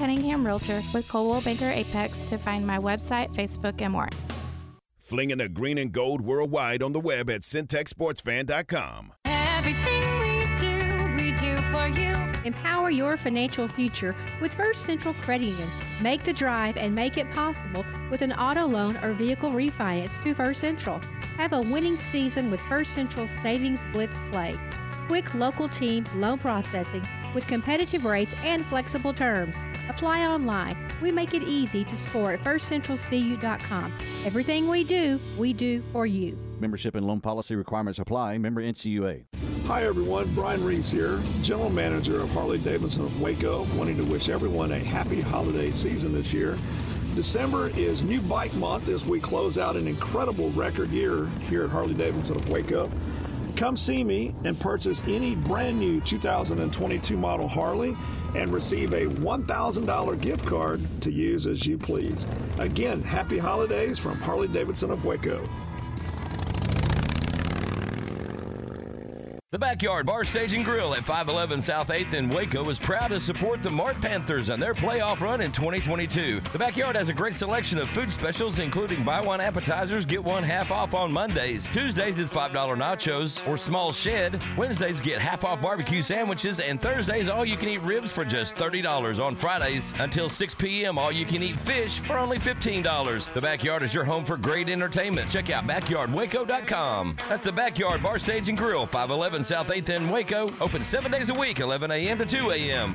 Cunningham Realtor with Coldwell Banker Apex to find my website, Facebook, and more. Flinging the green and gold worldwide on the web at syntechsportsfan.com. Everything we do, we do for you. Empower your financial future with First Central Credit Union. Make the drive and make it possible with an auto loan or vehicle refinance to First Central. Have a winning season with First Central Savings Blitz Play. Quick local team loan processing with competitive rates and flexible terms. Apply online. We make it easy to score at firstcentralcu.com. Everything we do, we do for you. Membership and loan policy requirements apply. Member NCUA. Hi everyone, Brian Reese here, General Manager of Harley Davidson of Waco, wanting to wish everyone a happy holiday season this year. December is New Bike Month as we close out an incredible record year here at Harley Davidson of Waco. Come see me and purchase any brand new 2022 model Harley and receive a $1,000 gift card to use as you please. Again, happy holidays from Harley Davidson of Waco. The Backyard Bar Stage and Grill at 511 South 8th in Waco is proud to support the Mart Panthers on their playoff run in 2022. The Backyard has a great selection of food specials, including buy one appetizers, get one half off on Mondays. Tuesdays, it's $5 nachos or small shed. Wednesdays, get half off barbecue sandwiches. And Thursdays, all you can eat ribs for just $30. On Fridays, until 6 p.m., all you can eat fish for only $15. The Backyard is your home for great entertainment. Check out backyardwaco.com. That's the Backyard Bar Stage and Grill, 511 South 8th in Waco. Open seven days a week, 11 a.m. to 2 a.m.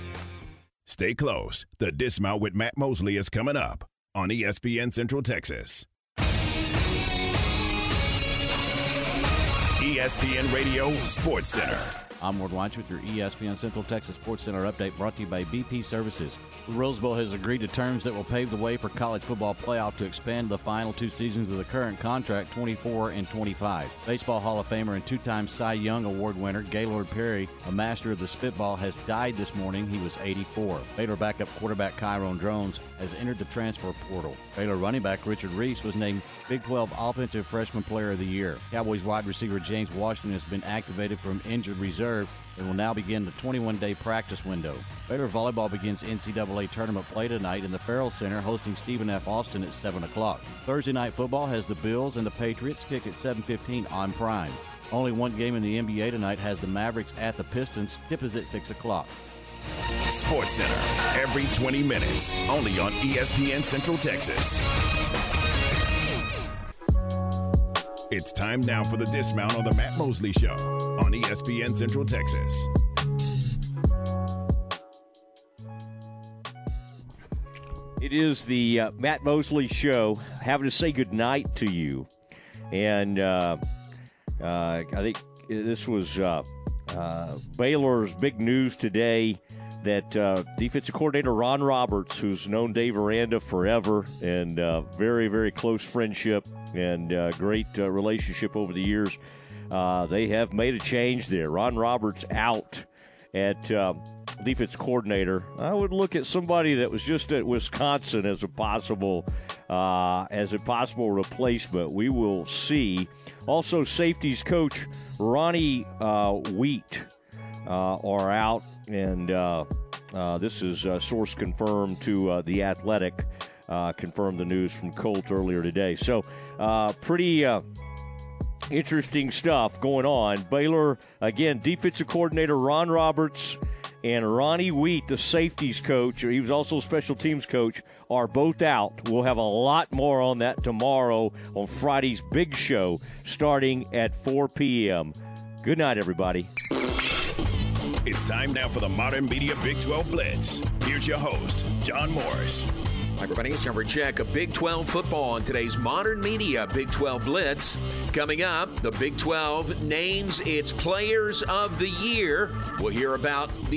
Stay close. The Dismount with Matt Mosley is coming up on ESPN Central Texas. ESPN Radio Sports Center. I'm Ward Weitz with your ESPN Central Texas Sports Center update brought to you by BP Services. The Rose Bowl has agreed to terms that will pave the way for college football playoff to expand the final two seasons of the current contract, 24 and 25. Baseball Hall of Famer and two-time Cy Young Award winner Gaylord Perry, a master of the spitball, has died this morning. He was 84. Baylor backup quarterback Kyron Drones has entered the transfer portal. Baylor running back Richard Reese was named Big 12 Offensive Freshman Player of the Year. Cowboys wide receiver James Washington has been activated from injured reserve and will now begin the 21 day practice window. Baylor Volleyball begins NCAA tournament play tonight in the Ferrell Center, hosting Stephen F. Austin at 7 o'clock. Thursday Night Football has the Bills and the Patriots kick at 7.15 on Prime. Only one game in the NBA tonight has the Mavericks at the Pistons. Tip is at 6 o'clock. Sports Center, every 20 minutes, only on ESPN Central Texas. It's time now for the dismount on the Matt Mosley Show on ESPN Central Texas. It is the uh, Matt Mosley Show. Having to say goodnight to you. And uh, uh, I think this was uh, uh, Baylor's big news today that uh, defensive coordinator Ron Roberts, who's known Dave Aranda forever and very, very close friendship and great relationship over the years, they have made a change there. Ron Roberts out at defense coordinator. I would look at somebody that was just at Wisconsin as a possible uh, as a possible replacement. We will see. Also, safeties coach Ronnie uh, Wheat uh, are out, and uh, uh, this is uh, source confirmed to uh, the Athletic. Uh, confirmed the news from Colt earlier today. So, pretty interesting stuff going on. Baylor, again, defensive coordinator Ron Roberts and Ronnie Wheat, the safeties coach, he was also special teams coach, are both out. We'll have a lot more on that tomorrow on Friday's big show starting at 4 p.m. Good night, everybody. It's time now for the Modern Media Big 12 Blitz. Here's your host, John Morris. Hi, Everybody, it's time for check of Big 12 football on today's Modern Media Big 12 Blitz. Coming up, the Big 12 names its Players of the Year. We'll hear about the